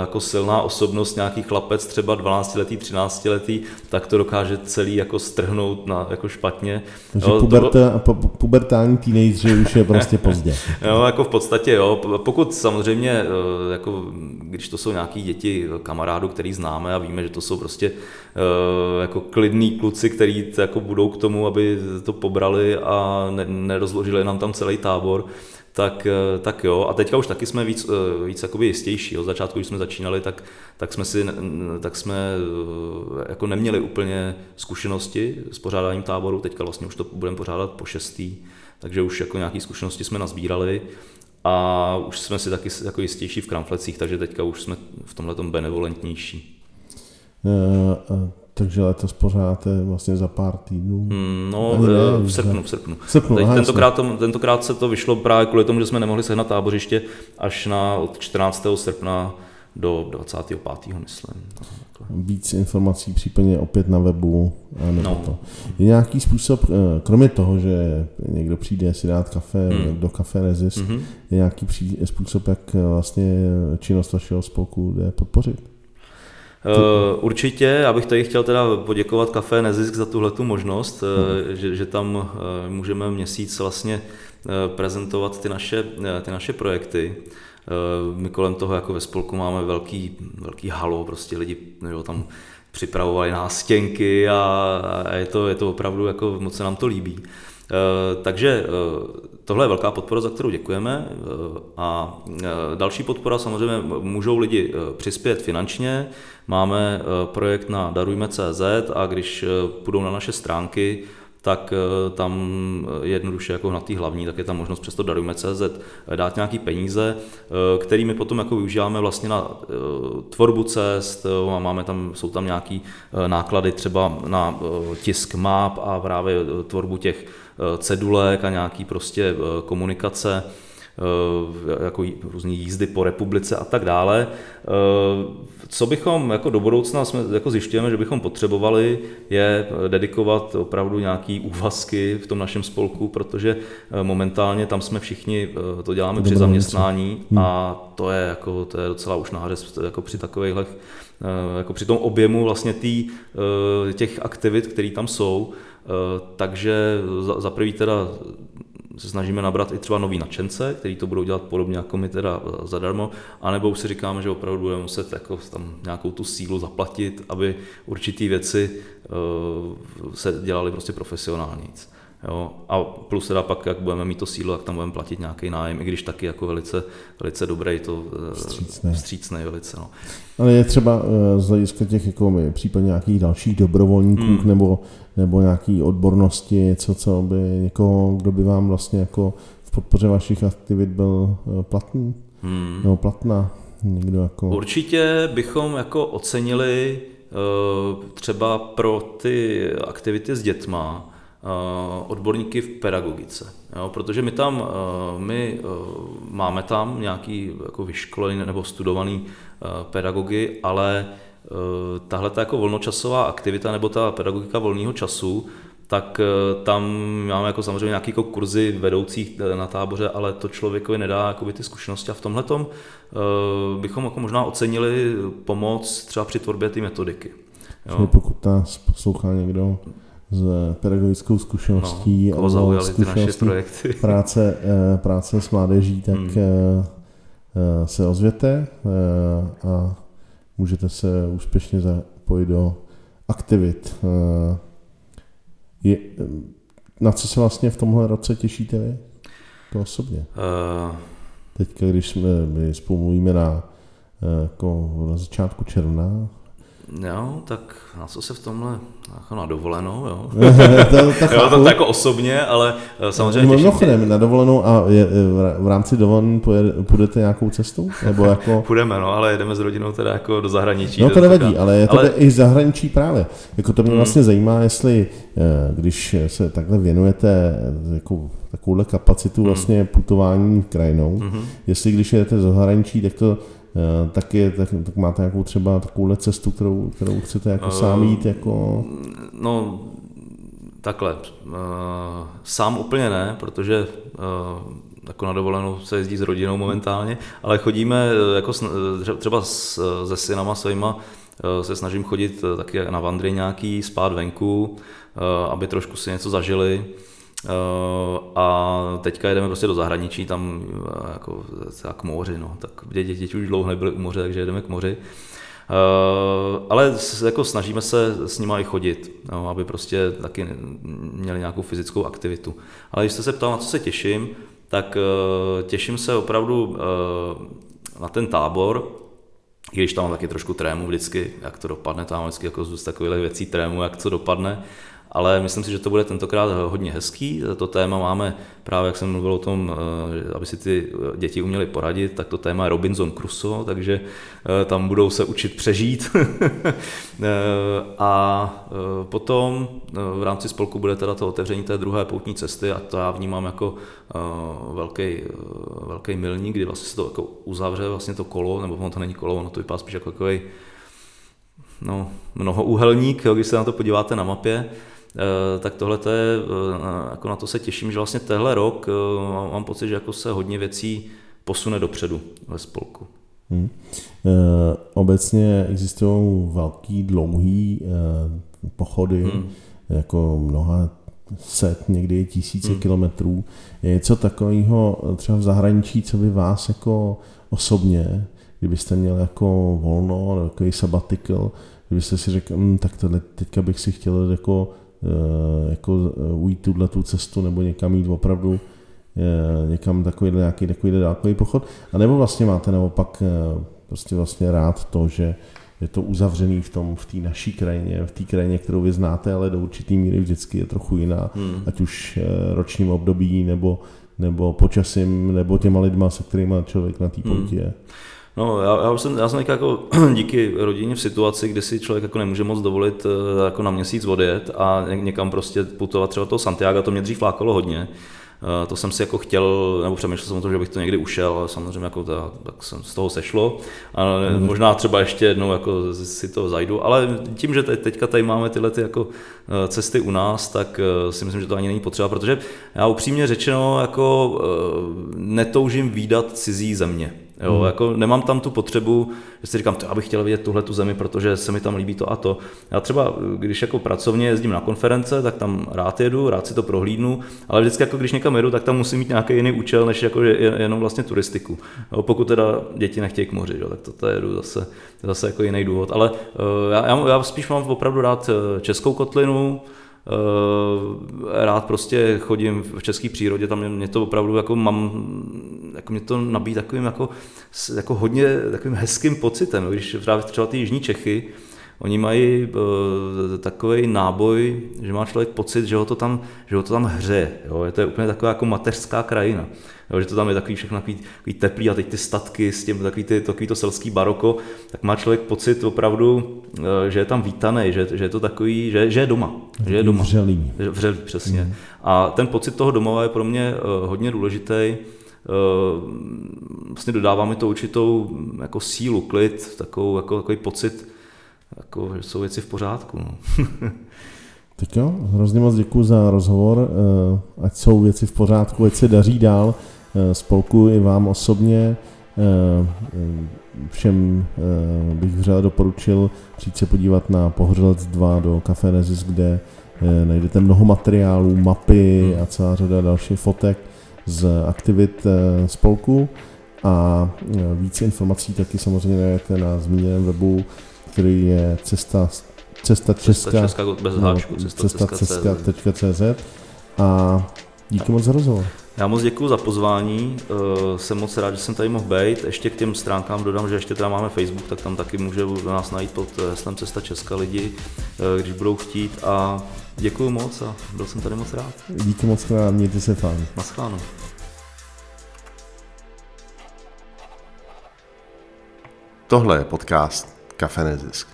jako silná osobnost, nějaký chlapec, třeba 12-letý, 13-letý, tak to dokáže celý jako strhnout na, jako špatně. Takže jo, puberta, to... pubertální teenager už je prostě pozdě. jo, jako v podstatě jo. Pokud samozřejmě, eh, jako, když to jsou nějaký děti kamarádů, který známe a víme, že to jsou prostě eh, jako klidní kluci, kteří jako budou k tomu, aby to pobrali a nerozložili nám tam celý tábor, tak, eh, tak jo. A teďka už taky jsme víc, eh, víc jakoby jistější. Od začátku, když jsme začínali, tak, tak jsme si, tak jsme eh, jako neměli úplně zkušenosti s pořádáním táboru. Teďka vlastně už to budeme pořádat po šestý, takže už jako nějaké zkušenosti jsme nazbírali a už jsme si taky jako jistější v kramflecích, takže teďka už jsme v tomhle benevolentnější. Uh, takže letos pořádáte vlastně za pár týdnů? Hmm, no, ne, eh, v srpnu, v srpnu. V srpnu Teď aha, tentokrát, to, tentokrát se to vyšlo právě kvůli tomu, že jsme nemohli sehnat tábořiště až na od 14. srpna do 25. myslím. Víc informací případně opět na webu. Nebo no. to. Je nějaký způsob, eh, kromě toho, že někdo přijde si dát kafe hmm. do kafe Rezist, mm-hmm. je nějaký způsob, jak vlastně činnost vašeho spolku jde podpořit? Uh, určitě, já bych tady chtěl teda poděkovat Café Nezisk za tuhle tu možnost, uh, že, že tam uh, můžeme měsíc vlastně prezentovat ty naše, ty naše projekty. My kolem toho jako ve spolku máme velký, velký halo, prostě lidi jo, tam připravovali nástěnky a, a je, to, je to opravdu, jako moc se nám to líbí. Takže tohle je velká podpora, za kterou děkujeme. A další podpora samozřejmě můžou lidi přispět finančně, Máme eh, projekt na darujme.cz a když eh, půjdou na naše stránky, tak eh, tam jednoduše jako na té hlavní, tak je tam možnost přes to darujme.cz dát nějaký peníze, kterými potom jako využíváme vlastně na tvorbu cest, a máme tam, jsou tam nějaký náklady třeba na tisk map a právě tvorbu těch cedulek a nějaký prostě komunikace. Eh, jako různé jízdy po republice a tak dále. Eh, co bychom jako do budoucna jsme jako zjišťujeme, že bychom potřebovali, je dedikovat opravdu nějaký úvazky v tom našem spolku, protože eh, momentálně tam jsme všichni, to děláme při zaměstnání hmm. a to je, jako, to je docela už nářez jako při takových jako při tom objemu vlastně tý, těch aktivit, které tam jsou, takže za, za prvý teda se snažíme nabrat i třeba nový nadšence, který to budou dělat podobně jako my teda eh, zadarmo, anebo už si říkáme, že opravdu budeme muset jako tam nějakou tu sílu zaplatit, aby určitý věci se dělaly prostě profesionálně. Jo? A plus teda pak, jak budeme mít to sílu, jak tam budeme platit nějaký nájem, i když taky jako velice, velice dobrý, to eh, vstřícný, vstřícný velice. No. Ale je třeba z hlediska těch jako případně nějakých dalších dobrovolníků hmm. nebo nebo nějaký odbornosti, něco, co by někoho, kdo by vám vlastně jako v podpoře vašich aktivit byl eh, platný hmm. nebo platná. Někdo jako... Určitě bychom jako ocenili třeba pro ty aktivity s dětma odborníky v pedagogice. Jo, protože my tam, uh, my máme tam nějaký jako vyškolený nebo studovaný pedagogy, ale Eh, tahle ta jako volnočasová aktivita nebo ta pedagogika volného času, tak eh, tam máme jako samozřejmě nějaké jako kurzy vedoucích na táboře, ale to člověkovi nedá jakoby ty zkušenosti a v tomhle tom eh, bychom jako možná ocenili pomoc třeba při tvorbě té metodiky. Jo. pokud nás poslouchá někdo s pedagogickou zkušeností no, a zkušeností práce, práce s mládeží, tak hmm. se ozvěte a můžete se úspěšně zapojit do aktivit. Eh, je, na co se vlastně v tomhle roce těšíte vy? To osobně. Uh... Teďka, když jsme, my spolu mluvíme na, eh, jako na začátku června, Jo, tak na co se v tomhle, jako na dovolenou, jo. to, to, jo, to, to jako osobně, ale eh, samozřejmě no, Mimochodem, na dovolenou a je, v rámci dovolené půjdete nějakou cestou? Nebo jako... Půjdeme, no, ale jedeme s rodinou teda jako do zahraničí. No to nevadí, ale je to ale... i zahraničí právě. Jako to mě hmm. vlastně zajímá, jestli eh, když se takhle věnujete jako takovouhle kapacitu hmm. vlastně putování krajinou, hmm. jestli když jedete do zahraničí, tak to Eh, tak, je, tak, tak máte nějakou třeba takovouhle cestu, kterou, kterou chcete jako sám jít? Jako... No, takhle. Uh, sám úplně ne, protože jako na dovolenou se jezdí s rodinou momentálně, ale chodíme jako třeba se synama svýma se snažím chodit taky na vandry nějaký, spát venku, aby trošku si něco zažili. Eh, a teďka jedeme prostě do zahraničí, tam eh, jako k moři, no. tak děti, děti už dlouho nebyly u moře, takže jedeme k moři. Uh, ale jako snažíme se s nimi i chodit, no, aby prostě taky měli nějakou fyzickou aktivitu. Ale když jste se ptal, na co se těším, tak těším se opravdu na ten tábor, i když tam mám taky trošku trému vždycky, jak to dopadne, tam vždycky jako z takových věcí trému, jak co dopadne, ale myslím si, že to bude tentokrát hodně hezký. To téma máme právě, jak jsem mluvil o tom, eh, aby si ty děti uměly poradit, tak to téma je Robinson Crusoe, takže eh, tam budou se učit přežít. Eh, a potom v rámci spolku bude teda to otevření té druhé poutní cesty a to já vnímám jako velký, velký milník, kdy vlastně se to jako uzavře vlastně to kolo, nebo ono to není kolo, ono to vypadá spíš jako takový no, mnohoúhelník, když se na to podíváte na mapě, Eh, tak tohle je, eh, jako na to se těším, že vlastně tenhle rok eh, mám pocit, že jako se hodně věcí posune dopředu ve spolku. Hmm. E, obecně existují velký, dlouhý e, pochody, hmm. jako mnoha set, někdy tisíce hmm. kilometrů. Je něco takového třeba v zahraničí, co by vás jako osobně, kdybyste měl jako volno, takový sabbatical, kdybyste si řekl, hm, tak tohle, teďka bych si chtěl jako Eh, jako eh, ujít tuhle tu cestu nebo někam jít opravdu eh, někam takový nějaký takový dálkový pochod, a nebo vlastně máte naopak prostě vlastně rád to, že je to uzavřený v tom, v té naší krajině, v té krajině, kterou vy znáte, ale do určitý míry vždycky je trochu jiná, hmm. ať už eh, ročním období, nebo, nebo počasím, nebo těma lidma, se kterými člověk na té hmm. pouti je. No, já, já, jsem, já jsem jako díky rodině v situaci, kdy si člověk jako nemůže moc dovolit eh, jako na měsíc odjet a někam prostě putovat třeba toho Santiago, to mě dřív lákalo hodně. Eh, to jsem si jako chtěl, nebo přemýšlel jsem o tom, že bych to někdy ušel, ale samozřejmě jako to, tak jsem z toho sešlo. A mm. možná třeba ještě jednou jako si to zajdu, ale tím, že teď, teďka tady máme tyhle ty jako eh, cesty u nás, tak si myslím, že to ani není potřeba, protože já upřímně řečeno jako netoužím výdat cizí země. Jo, hmm. jako nemám tam tu potřebu, že si říkám, já bych chtěl vidět tuhle tu zemi, protože se mi tam líbí to a to. Já třeba, když jako pracovně jezdím na konference, tak tam rád jedu, rád si to prohlídnu, ale vždycky jako když někam jedu, tak tam musím mít nějaký jiný účel, než jako jenom vlastně turistiku. Jo, pokud teda děti nechtějí k moři, jo, tak to, to jedu zase, zase jako jiný důvod. Ale uh, já, já spíš mám opravdu rád eh, českou kotlinu, Eh, rád prostě chodím v české přírodě, tam mě to opravdu jako mám, jako mě to nabíjí takovým jako, jako hodně takovým hezkým pocitem, když právě třeba ty jižní Čechy, Oni mají uh, takový náboj, že má člověk pocit, že ho to tam, že ho to tam hře. Jo? Je to je úplně taková jako mateřská krajina. Jo? Že to tam je takový všechno takový, takový teplý a teď ty statky s tím takový, ty, takový to selský baroko, tak má člověk pocit opravdu, uh, že je tam vítaný, že, že je to takový, že, že je doma. Že je doma. Vřelý. Vřelý, přesně. Mm. A ten pocit toho domova je pro mě uh, hodně důležitý vlastně dodává mi to určitou jako sílu, klid, takovou, jako, takový pocit, jako, že jsou věci v pořádku. No. tak jo, hrozně moc děkuji za rozhovor, eh, ať jsou věci v pořádku, ať se daří dál eh, spolku i vám osobně. Eh, všem bych vřele doporučil přijít se podívat na Pohořelec 2 do Café Nezis, kde najdete mnoho materiálů, mapy a celá řada dalších fotek z aktivit spolku a více informací taky samozřejmě najdete na zmíněném webu který je cesta, cesta česka, cesta česka bez no, háčku, cesta, cesta a díky moc za rozhovor. Já moc děkuji za pozvání, uh, jsem moc rád, že jsem tady mohl být. Ještě k těm stránkám dodám, že ještě teda máme Facebook, tak tam taky může nás najít pod heslem Cesta Česka lidi, uh, když budou chtít a děkuji moc a byl jsem tady moc rád. Díky moc rád, mějte se fajn. Naschledanou. Tohle je podcast Kafe Nezisk.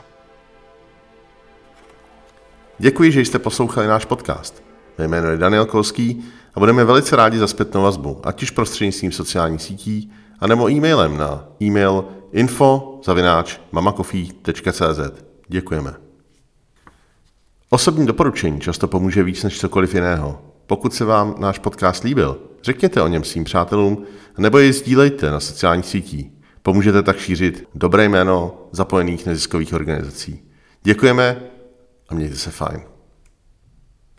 Děkuji, že jste poslouchali náš podcast. Mé jméno je Daniel Kolský a budeme velice rádi za zpětnou vazbu, ať už prostřednictvím sociálních sítí, anebo e-mailem na e-mail info Děkujeme. Osobní doporučení často pomůže víc než cokoliv jiného. Pokud se vám náš podcast líbil, řekněte o něm svým přátelům nebo jej sdílejte na sociálních sítích. Pomůžete tak šířit dobré jméno zapojených neziskových organizací. Děkujeme a mějte se fajn.